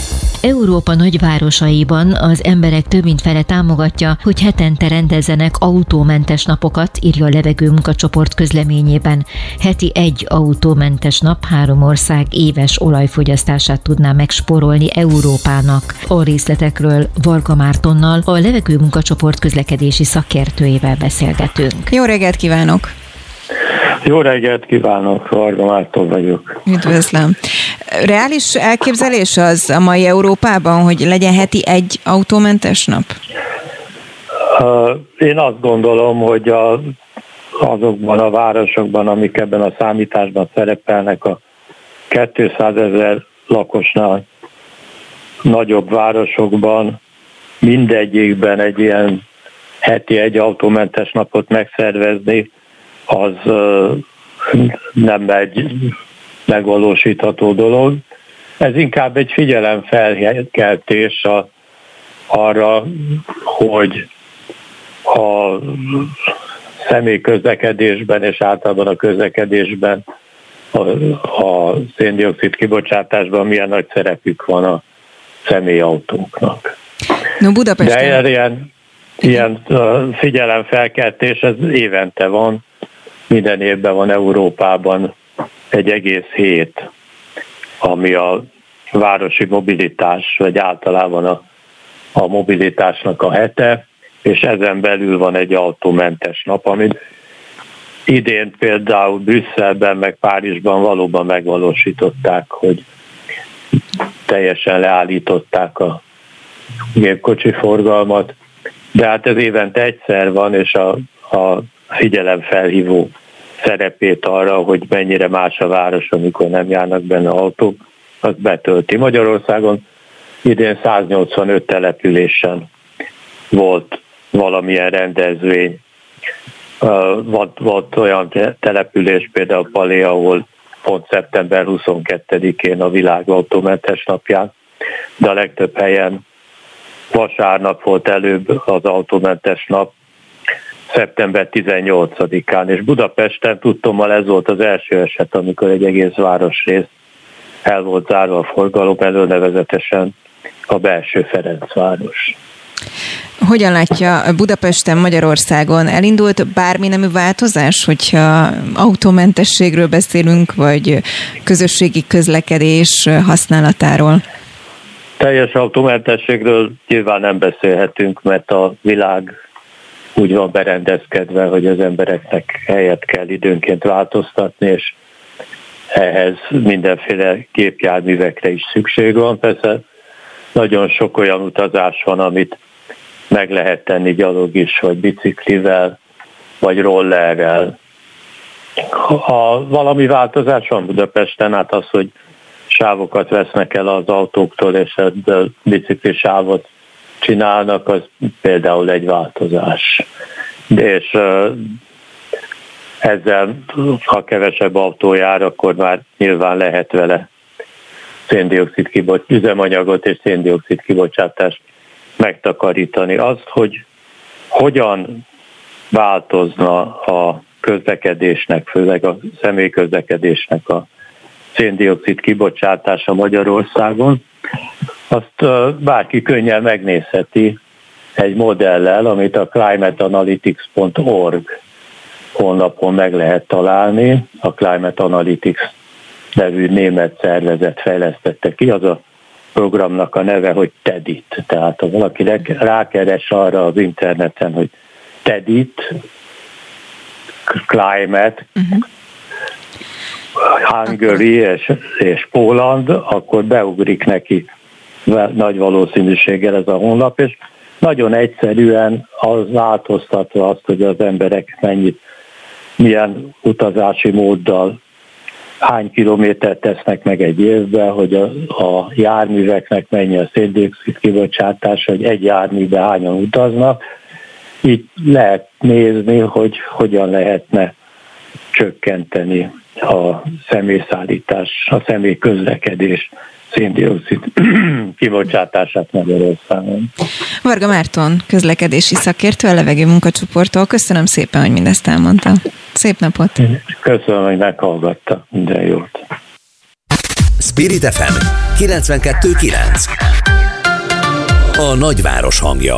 Európa nagyvárosaiban az emberek több mint fele támogatja, hogy hetente rendezzenek autómentes napokat, írja a levegő munkacsoport közleményében. Heti egy autómentes nap három ország éves olajfogyasztását tudná megsporolni Európának. A részletekről Varga Mártonnal, a levegő munkacsoport közlekedési szakértőjével beszélgetünk. Jó reggelt kívánok! Jó reggelt kívánok, Varga Márton vagyok. Üdvözlöm. Reális elképzelés az a mai Európában, hogy legyen heti egy autómentes nap? Én azt gondolom, hogy a, azokban a városokban, amik ebben a számításban szerepelnek, a 200 ezer lakosnál nagyobb városokban mindegyikben egy ilyen heti egy autómentes napot megszervezni, az nem egy megvalósítható dolog. Ez inkább egy figyelemfelkeltés a, arra, hogy a személyközlekedésben és általában a közlekedésben a, a széndiokszid kibocsátásban milyen nagy szerepük van a személyautóknak. No, Budapesten... De ilyen, ilyen figyelemfelkeltés, ez évente van, minden évben van Európában egy egész hét, ami a városi mobilitás, vagy általában a, a mobilitásnak a hete, és ezen belül van egy autómentes nap, amit idén például Brüsszelben, meg Párizsban valóban megvalósították, hogy teljesen leállították a gépkocsi forgalmat, de hát ez évente egyszer van, és a, a figyelemfelhívó szerepét arra, hogy mennyire más a város, amikor nem járnak benne autók, az betölti. Magyarországon idén 185 településen volt valamilyen rendezvény. Volt, volt olyan település, például Palé, ahol pont szeptember 22-én a világ autómentes napján, de a legtöbb helyen vasárnap volt előbb az autómentes nap, szeptember 18-án, és Budapesten tudtommal ez volt az első eset, amikor egy egész városrész el volt zárva a forgalom elő, nevezetesen a belső Ferencváros. Hogyan látja Budapesten, Magyarországon elindult bármi nemű változás, hogyha autómentességről beszélünk, vagy közösségi közlekedés használatáról? Teljes autómentességről nyilván nem beszélhetünk, mert a világ úgy van berendezkedve, hogy az embereknek helyet kell időnként változtatni, és ehhez mindenféle gépjárművekre is szükség van. Persze nagyon sok olyan utazás van, amit meg lehet tenni gyalog is, vagy biciklivel, vagy rollerrel. Ha valami változás van Budapesten, hát az, hogy sávokat vesznek el az autóktól, és bicikli sávot csinálnak, az például egy változás. És ezzel, ha kevesebb autó jár, akkor már nyilván lehet vele széndiokszid kibocs, üzemanyagot és széndiokszid kibocsátást megtakarítani. Azt, hogy hogyan változna a közlekedésnek, főleg a személyközlekedésnek a széndiokszid kibocsátása Magyarországon, azt bárki könnyen megnézheti egy modellel, amit a climateanalytics.org honlapon meg lehet találni. A Climate Analytics nevű német szervezet fejlesztette ki, az a programnak a neve, hogy TEDIT. Tehát ha valaki rákeres arra az interneten, hogy TEDIT, Climate, uh-huh. Hungary és, és Poland, akkor beugrik neki nagy valószínűséggel ez a honlap, és nagyon egyszerűen az változtatva azt, hogy az emberek mennyit milyen utazási móddal hány kilométert tesznek meg egy évben, hogy a, a járműveknek mennyi a széndiokszid kibocsátás, hogy egy járműbe hányan utaznak. Itt lehet nézni, hogy hogyan lehetne csökkenteni a személyszállítás, a személyközlekedés széndiokszid kibocsátását Magyarországon. Varga Márton, közlekedési szakértő a levegő munkacsoporttól. Köszönöm szépen, hogy mindezt elmondta. Szép napot! Köszönöm, hogy meghallgatta. Minden jót! Spirit FM 92.9 A nagyváros hangja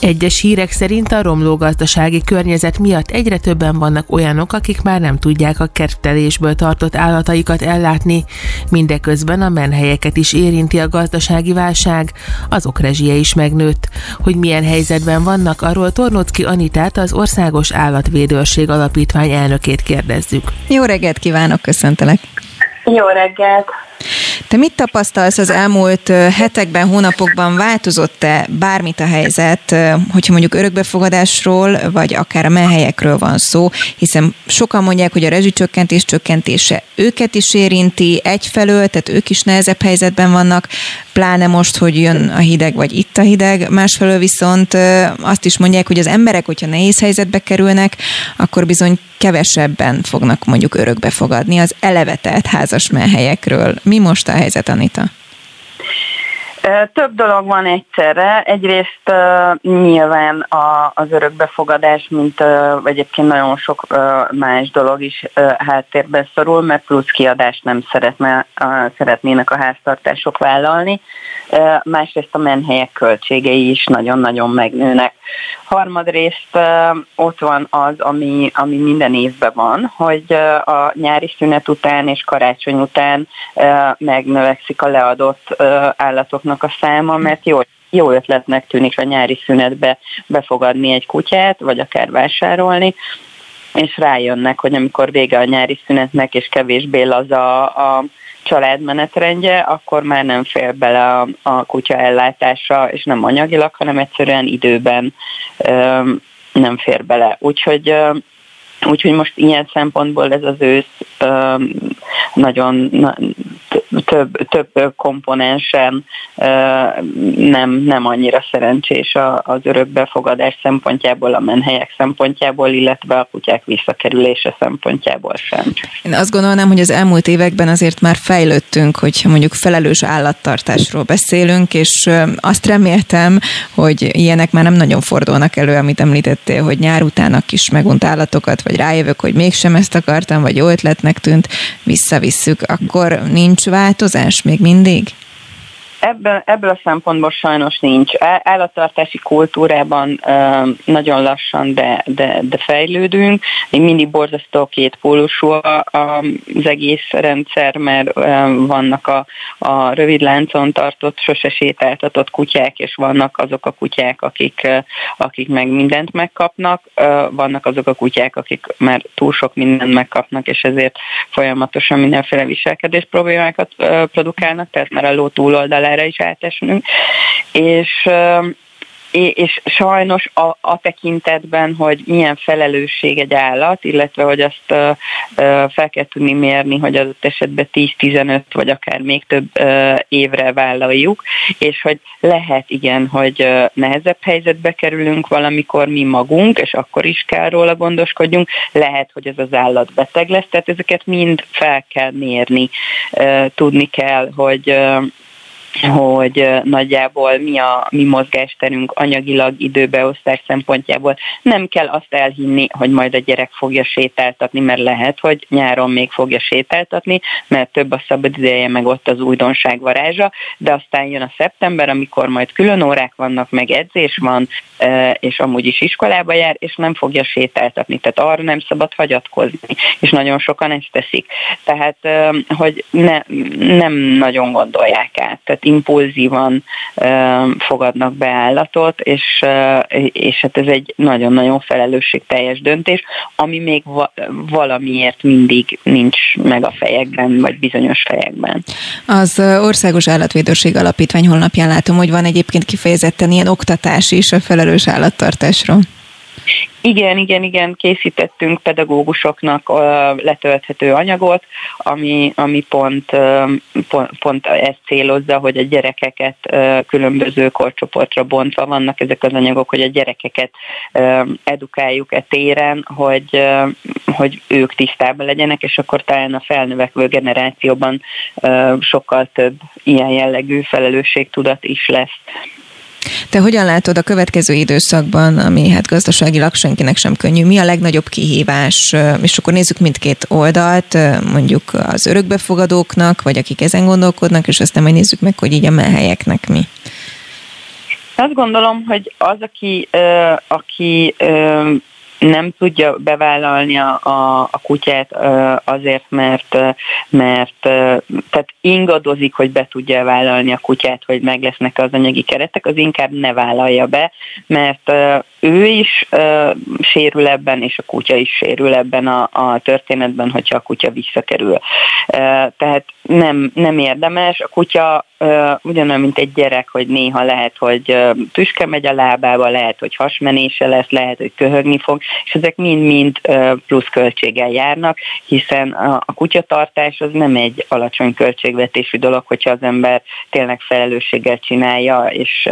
egyes hírek szerint a romló gazdasági környezet miatt egyre többen vannak olyanok, akik már nem tudják a kertelésből tartott állataikat ellátni. Mindeközben a menhelyeket is érinti a gazdasági válság, azok rezsie is megnőtt. Hogy milyen helyzetben vannak, arról Tornocki Anitát, az Országos Állatvédőrség Alapítvány elnökét kérdezzük. Jó reggelt kívánok, köszöntelek! Jó reggelt! Te mit tapasztalsz az elmúlt hetekben, hónapokban? Változott-e bármit a helyzet, hogyha mondjuk örökbefogadásról, vagy akár a menhelyekről van szó, hiszen sokan mondják, hogy a rezsicsökkentés csökkentése őket is érinti egyfelől, tehát ők is nehezebb helyzetben vannak, pláne most, hogy jön a hideg, vagy itt a hideg, másfelől viszont azt is mondják, hogy az emberek, hogyha nehéz helyzetbe kerülnek, akkor bizony kevesebben fognak mondjuk örökbe fogadni az elevetelt házas menhelyekről. Mi most a helyzet, Anita? Több dolog van egyszerre. Egyrészt uh, nyilván a, az örökbefogadás, mint uh, egyébként nagyon sok más dolog is háttérbe szorul, mert plusz kiadást nem szeretne, uh, szeretnének a háztartások vállalni. Másrészt a menhelyek költségei is nagyon-nagyon megnőnek. Harmadrészt uh, ott van az, ami, ami minden évben van, hogy a nyári szünet után és karácsony után megnövekszik a leadott állatoknak a száma, mert jó, jó ötletnek tűnik a nyári szünetbe befogadni egy kutyát, vagy akár vásárolni, és rájönnek, hogy amikor vége a nyári szünetnek, és kevésbé az a, a család akkor már nem fér bele a, a kutya ellátása, és nem anyagilag, hanem egyszerűen időben ö, nem fér bele. Úgyhogy ö, Úgyhogy most ilyen szempontból ez az ősz ö, nagyon na, több, több komponensen nem, nem annyira szerencsés az örökbefogadás szempontjából, a menhelyek szempontjából, illetve a kutyák visszakerülése szempontjából sem. Én azt gondolnám, hogy az elmúlt években azért már fejlődtünk, hogyha mondjuk felelős állattartásról beszélünk, és azt reméltem, hogy ilyenek már nem nagyon fordulnak elő, amit említettél, hogy nyár után a kis megunt állatokat, vagy rájövök, hogy mégsem ezt akartam, vagy jó ötletnek tűnt, visszavisszük, akkor nincs változás még mindig? Ebből, ebből a szempontból sajnos nincs. Állattartási kultúrában nagyon lassan, de, de, de fejlődünk. Még mindig borzasztó két pólusú az egész rendszer, mert vannak a, a rövid láncon tartott, sose sétáltatott kutyák, és vannak azok a kutyák, akik, akik meg mindent megkapnak, vannak azok a kutyák, akik már túl sok mindent megkapnak, és ezért folyamatosan mindenféle viselkedés problémákat produkálnak, tehát már a ló túloldalán erre is átesnünk, és és sajnos a, a tekintetben, hogy milyen felelősség egy állat, illetve hogy azt fel kell tudni mérni, hogy adott esetben 10-15 vagy akár még több évre vállaljuk, és hogy lehet igen, hogy nehezebb helyzetbe kerülünk valamikor mi magunk, és akkor is kell róla gondoskodjunk, lehet, hogy ez az állat beteg lesz, tehát ezeket mind fel kell mérni, tudni kell, hogy hogy nagyjából mi a mi mozgásterünk anyagilag időbeosztás szempontjából. Nem kell azt elhinni, hogy majd a gyerek fogja sétáltatni, mert lehet, hogy nyáron még fogja sétáltatni, mert több a szabad ideje, meg ott az újdonság varázsa, de aztán jön a szeptember, amikor majd külön órák vannak, meg edzés van, és amúgy is iskolába jár, és nem fogja sétáltatni. Tehát arra nem szabad hagyatkozni, és nagyon sokan ezt teszik. Tehát, hogy ne, nem nagyon gondolják át. Tehát impulzívan fogadnak be állatot, és, és hát ez egy nagyon-nagyon felelősségteljes döntés, ami még valamiért mindig nincs meg a fejekben, vagy bizonyos fejekben. Az Országos Állatvédőség Alapítvány honlapján látom, hogy van egyébként kifejezetten ilyen oktatás is a felelős állattartásról. Igen, igen, igen, készítettünk pedagógusoknak letölthető anyagot, ami, ami pont, pont, pont ezt célozza, hogy a gyerekeket különböző korcsoportra bontva vannak ezek az anyagok, hogy a gyerekeket edukáljuk e téren, hogy, hogy ők tisztában legyenek, és akkor talán a felnövekvő generációban sokkal több ilyen jellegű felelősségtudat is lesz. Te hogyan látod a következő időszakban, ami hát gazdaságilag senkinek sem könnyű, mi a legnagyobb kihívás, és akkor nézzük mindkét oldalt, mondjuk az örökbefogadóknak, vagy akik ezen gondolkodnak, és aztán majd nézzük meg, hogy így a menhelyeknek mi. Azt gondolom, hogy az, aki, aki nem tudja bevállalni a, a, a kutyát azért, mert, mert tehát ingadozik, hogy be tudja vállalni a kutyát, hogy meg lesznek az anyagi keretek, az inkább ne vállalja be, mert ő is sérül ebben, és a kutya is sérül ebben a, a történetben, hogyha a kutya visszakerül. Tehát nem, nem érdemes. A kutya ugyanolyan, mint egy gyerek, hogy néha lehet, hogy tüske megy a lábába, lehet, hogy hasmenése lesz, lehet, hogy köhögni fog, és ezek mind-mind plusz költséggel járnak, hiszen a, kutyatartás az nem egy alacsony költségvetésű dolog, hogyha az ember tényleg felelősséggel csinálja, és,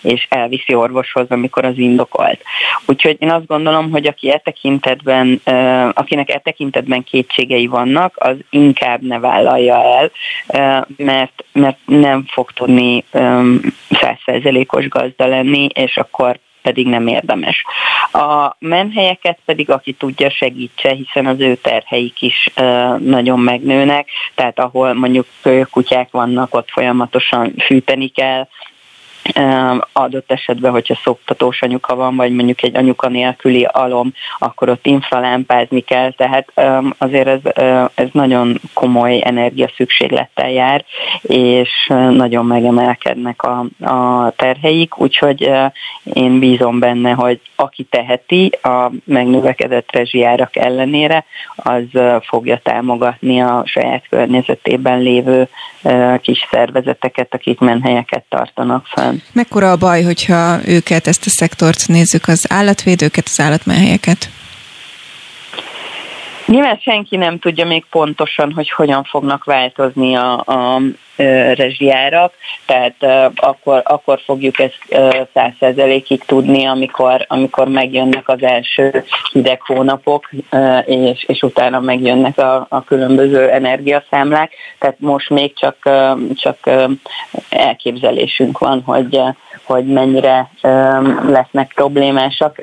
és elviszi orvoshoz, amikor az indok indokolt. Úgyhogy én azt gondolom, hogy aki e tekintetben, akinek e tekintetben kétségei vannak, az inkább ne vállalja el, mert, mert nem fog tudni százszerzelékos gazda lenni, és akkor pedig nem érdemes. A menhelyeket pedig, aki tudja, segítse, hiszen az ő terheik is nagyon megnőnek, tehát ahol mondjuk kutyák vannak, ott folyamatosan fűteni kell, adott esetben, hogyha szoptatós anyuka van, vagy mondjuk egy anyuka nélküli alom, akkor ott infralámpázni kell, tehát azért ez, ez nagyon komoly energia szükséglettel jár, és nagyon megemelkednek a, a terheik, úgyhogy én bízom benne, hogy aki teheti a megnövekedett rezsijárak ellenére, az fogja támogatni a saját környezetében lévő kis szervezeteket, akik menhelyeket tartanak fönn. Mekkora a baj, hogyha őket, ezt a szektort nézzük, az állatvédőket, az állatmenhelyeket? Nyilván senki nem tudja még pontosan, hogy hogyan fognak változni a, a rezsijárak, tehát akkor, akkor fogjuk ezt százszerzelékig tudni, amikor, amikor megjönnek az első hideg hónapok, és, és utána megjönnek a, a különböző energiaszámlák, tehát most még csak, csak elképzelésünk van, hogy, hogy mennyire lesznek problémásak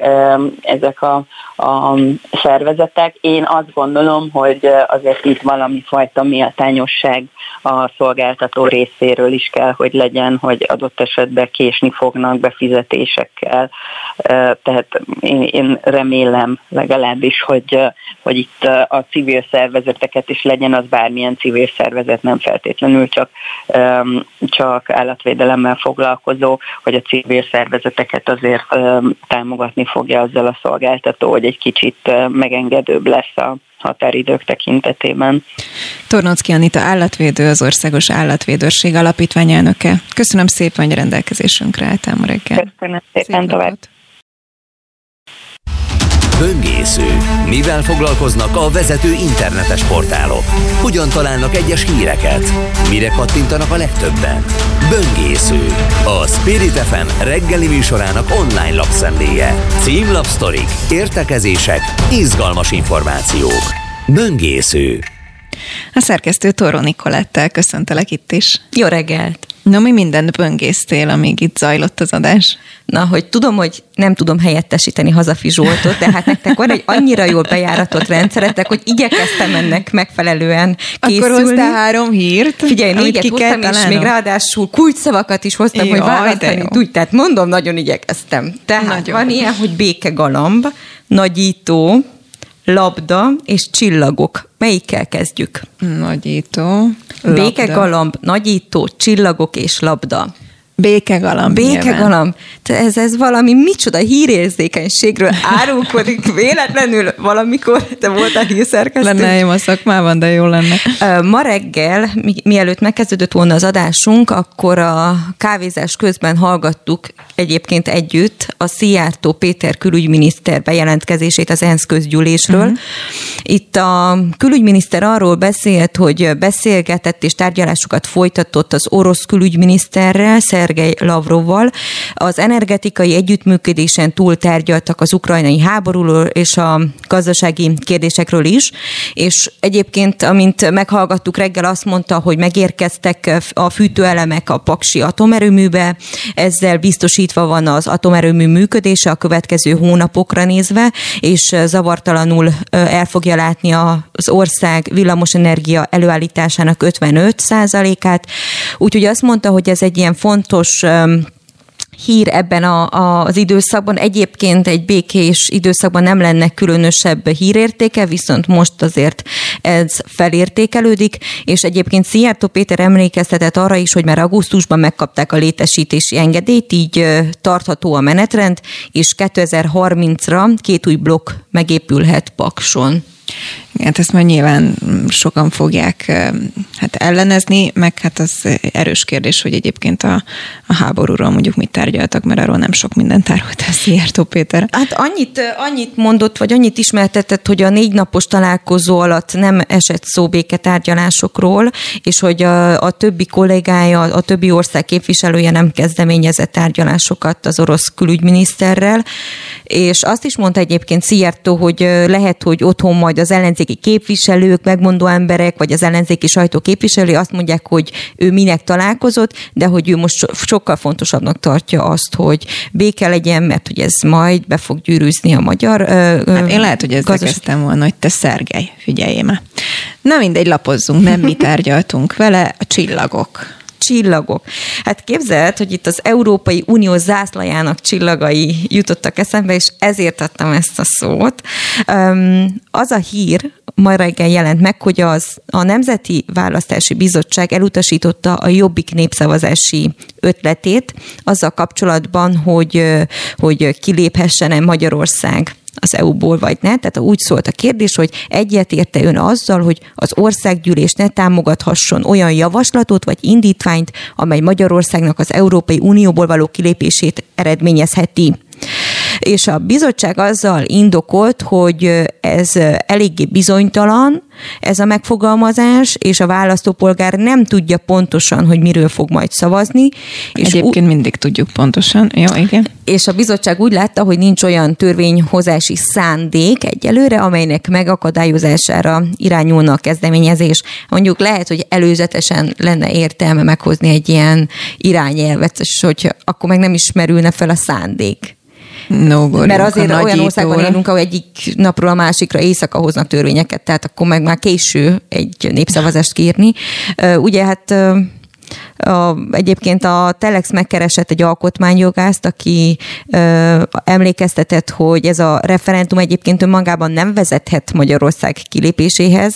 ezek a, a szervezetek. Én azt gondolom, hogy azért itt valami fajta méltányosság a szolgáltató részéről is kell, hogy legyen, hogy adott esetben késni fognak befizetésekkel. Tehát én, én remélem legalábbis, hogy, hogy itt a civil szervezeteket is legyen, az bármilyen civil szervezet, nem feltétlenül csak, csak állatvédelemmel foglalkozó, hogy a civil szervezeteket azért támogatni fogja azzal a szolgáltató, hogy egy kicsit megengedőbb lesz a határidők tekintetében. Tornocki Anita állatvédő, az Országos Állatvédőrség Alapítványelnöke. Köszönöm szépen, hogy rendelkezésünkre álltál ma reggel. Köszönöm szépen tovább. Böngésző. Mivel foglalkoznak a vezető internetes portálok? Hogyan találnak egyes híreket? Mire kattintanak a legtöbben? Böngésző. A Spirit FM reggeli műsorának online lapszemléje. Címlapsztorik, értekezések, izgalmas információk. Böngésző. A szerkesztő Toró Nikolettel köszöntelek itt is. Jó reggelt! Na, mi mindent böngésztél, amíg itt zajlott az adás? Na, hogy tudom, hogy nem tudom helyettesíteni Hazafi Zsoltot, de hát nektek van egy annyira jól bejáratott rendszeretek, hogy igyekeztem ennek megfelelően készülni. Akkor hoztál három hírt? Figyelj, négyet hoztam, és még ráadásul kulcsszavakat is hoztam, Jaj, hogy választani tudj. Tehát mondom, nagyon igyekeztem. Tehát nagyon. van ilyen, hogy békegalamb, nagyító, labda és csillagok. Melyikkel kezdjük? Nagyító. Békegalamb, nagyító, csillagok és labda. Békegalamb. Békegalamb. Ez, ez valami micsoda hírérzékenységről árulkodik véletlenül valamikor, te voltál hírszerkesztő. Lenne a szakmában, de jó lenne. Ma reggel, mi, mielőtt megkezdődött volna az adásunk, akkor a kávézás közben hallgattuk egyébként együtt a Szijjártó Péter külügyminiszter bejelentkezését az ENSZ közgyűlésről. Uh-huh. Itt a külügyminiszter arról beszélt, hogy beszélgetett és tárgyalásokat folytatott az orosz külügyminiszterrel, Szergej Lavrovval. Az energetikai együttműködésen túl tárgyaltak az ukrajnai háborúról és a gazdasági kérdésekről is, és egyébként, amint meghallgattuk reggel, azt mondta, hogy megérkeztek a fűtőelemek a Paksi atomerőműbe, ezzel biztosítva van az atomerőmű működése a következő hónapokra nézve, és zavartalanul el fogja látni az ország villamosenergia előállításának 55% át Úgyhogy azt mondta, hogy ez egy ilyen fontos fontos hír ebben a, a, az időszakban. Egyébként egy békés időszakban nem lenne különösebb hírértéke, viszont most azért ez felértékelődik, és egyébként Szijjártó Péter emlékeztetett arra is, hogy már augusztusban megkapták a létesítési engedélyt, így tartható a menetrend, és 2030-ra két új blokk megépülhet Pakson. Hát ezt majd nyilván sokan fogják hát ellenezni, meg hát az erős kérdés, hogy egyébként a, a háborúról mondjuk mit tárgyaltak, mert arról nem sok mindent tárolt a Szijjártó Péter. Hát annyit, annyit mondott, vagy annyit ismertetett, hogy a négy napos találkozó alatt nem esett szó béketárgyalásokról, és hogy a, a többi kollégája, a többi ország képviselője nem kezdeményezett tárgyalásokat az orosz külügyminiszterrel, és azt is mondta egyébként Szijjártó, hogy lehet, hogy otthon majd az ellenzéki képviselők, megmondó emberek, vagy az ellenzéki sajtó képviselői azt mondják, hogy ő minek találkozott, de hogy ő most sokkal fontosabbnak tartja azt, hogy béke legyen, mert hogy ez majd be fog gyűrűzni a magyar hát Én lehet, hogy ezzel kezdtem volna, hogy te Szergej, figyelj már. Na mindegy, lapozzunk, nem mi tárgyaltunk vele, a csillagok csillagok. Hát képzeld, hogy itt az Európai Unió zászlajának csillagai jutottak eszembe, és ezért adtam ezt a szót. Az a hír, ma reggel jelent meg, hogy az a Nemzeti Választási Bizottság elutasította a Jobbik népszavazási ötletét azzal kapcsolatban, hogy, hogy kiléphessen-e Magyarország az EU-ból, vagy ne. Tehát úgy szólt a kérdés, hogy egyetérte ön azzal, hogy az országgyűlés ne támogathasson olyan javaslatot vagy indítványt, amely Magyarországnak az Európai Unióból való kilépését eredményezheti és a bizottság azzal indokolt, hogy ez eléggé bizonytalan, ez a megfogalmazás, és a választópolgár nem tudja pontosan, hogy miről fog majd szavazni. És Egyébként mindig tudjuk pontosan. Jó, igen. És a bizottság úgy látta, hogy nincs olyan törvényhozási szándék egyelőre, amelynek megakadályozására irányulna a kezdeményezés. Mondjuk lehet, hogy előzetesen lenne értelme meghozni egy ilyen irányelvet, és hogy akkor meg nem ismerülne fel a szándék. No, Mert azért olyan országban élünk, ahol egyik napról a másikra éjszaka hoznak törvényeket, tehát akkor meg már késő egy népszavazást kérni. Ugye hát a, egyébként a Telex megkeresett egy alkotmányjogást, aki ö, emlékeztetett, hogy ez a referendum egyébként önmagában nem vezethet Magyarország kilépéséhez,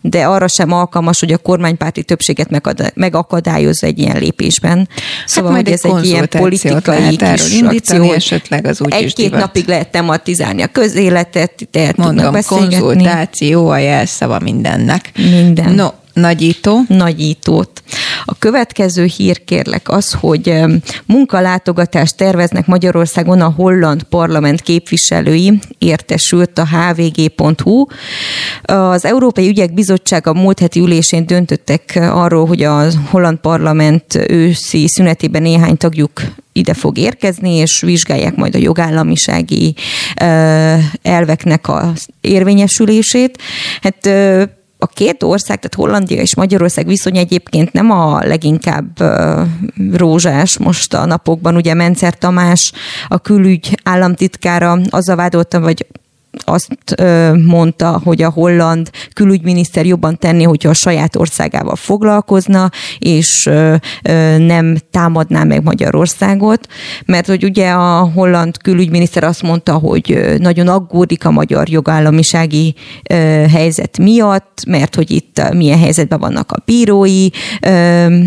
de arra sem alkalmas, hogy a kormánypárti többséget megakadályozza egy ilyen lépésben. Hát szóval, hát hogy ez egy ilyen politikai kis akció. esetleg az úgy Egy-két napig lehet tematizálni a közéletet, tehát Mondom, konzultáció a jelszava mindennek. Minden. No, Nagyító. Nagyítót. A következő hír kérlek az, hogy munkalátogatást terveznek Magyarországon a holland parlament képviselői, értesült a hvg.hu. Az Európai Ügyek Bizottsága múlt heti ülésén döntöttek arról, hogy a holland parlament őszi szünetében néhány tagjuk ide fog érkezni, és vizsgálják majd a jogállamisági elveknek az érvényesülését. Hát a két ország, tehát Hollandia és Magyarország viszony egyébként nem a leginkább rózsás most a napokban. Ugye Mencer Tamás, a külügy államtitkára azzal vádolta, vagy azt mondta, hogy a holland külügyminiszter jobban tenné, hogyha a saját országával foglalkozna, és nem támadná meg Magyarországot, mert hogy ugye a holland külügyminiszter azt mondta, hogy nagyon aggódik a magyar jogállamisági helyzet miatt, mert hogy itt milyen helyzetben vannak a bírói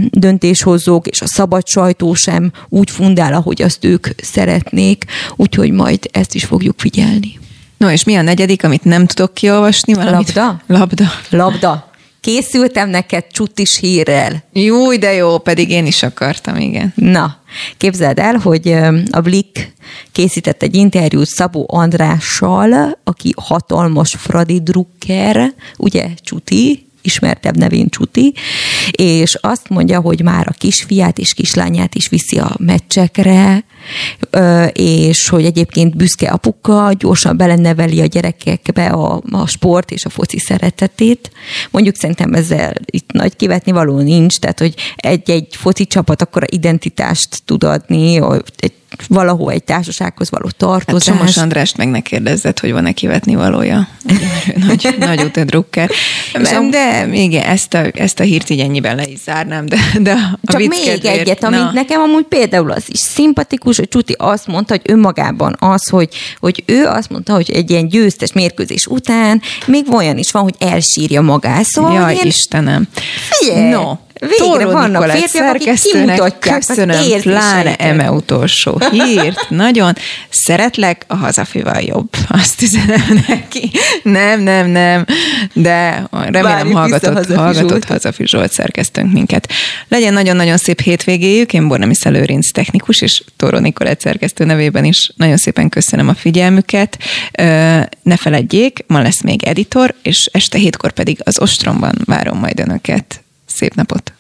döntéshozók, és a szabad sajtó sem úgy fundál, ahogy azt ők szeretnék, úgyhogy majd ezt is fogjuk figyelni. No, és mi a negyedik, amit nem tudok kiolvasni? Valamit? Labda? Labda. Labda. Készültem neked csutis hírrel. Jó, de jó, pedig én is akartam, igen. Na, képzeld el, hogy a Blik készített egy interjút Szabó Andrással, aki hatalmas Fradi Drucker, ugye Csuti, ismertebb nevén Csuti, és azt mondja, hogy már a kisfiát és kislányát is viszi a meccsekre, és hogy egyébként büszke apuka, gyorsan beleneveli a gyerekekbe a, a sport és a foci szeretetét. Mondjuk szerintem ezzel itt nagy kivetni való nincs, tehát hogy egy-egy foci csapat akkor identitást tud adni, egy valahol egy társasághoz való tartozás. Hát Somos Andrást meg ne kérdezzed, hogy van-e kivetni valója. nagy, nagy utadrukker. De, de még ezt a, ezt a hírt így ennyiben le is zárnám, de, de a Csak még kedvéért, egyet, amit na. nekem amúgy például az is szimpatikus, hogy Csuti azt mondta, hogy önmagában az, hogy, hogy ő azt mondta, hogy egy ilyen győztes mérkőzés után még olyan is van, hogy elsírja magát. Szóval Jaj, ilyen... Istenem. Figyelj, no, Végre vannak férfiak, akik kimutatják köszönöm, az pláne eme utolsó hírt. Nagyon szeretlek, a hazafival jobb. Azt üzenem neki. Nem, nem, nem. De remélem Várjuk hallgatott, hazafi hallgatott Zsolt. hazafi Zsolt szerkesztünk minket. Legyen nagyon-nagyon szép hétvégéjük. Én Bornami Szelőrinc technikus, és Tóró Nikolett szerkesztő nevében is nagyon szépen köszönöm a figyelmüket. Ne feledjék, ma lesz még editor, és este hétkor pedig az Ostromban várom majd önöket. Szép napot!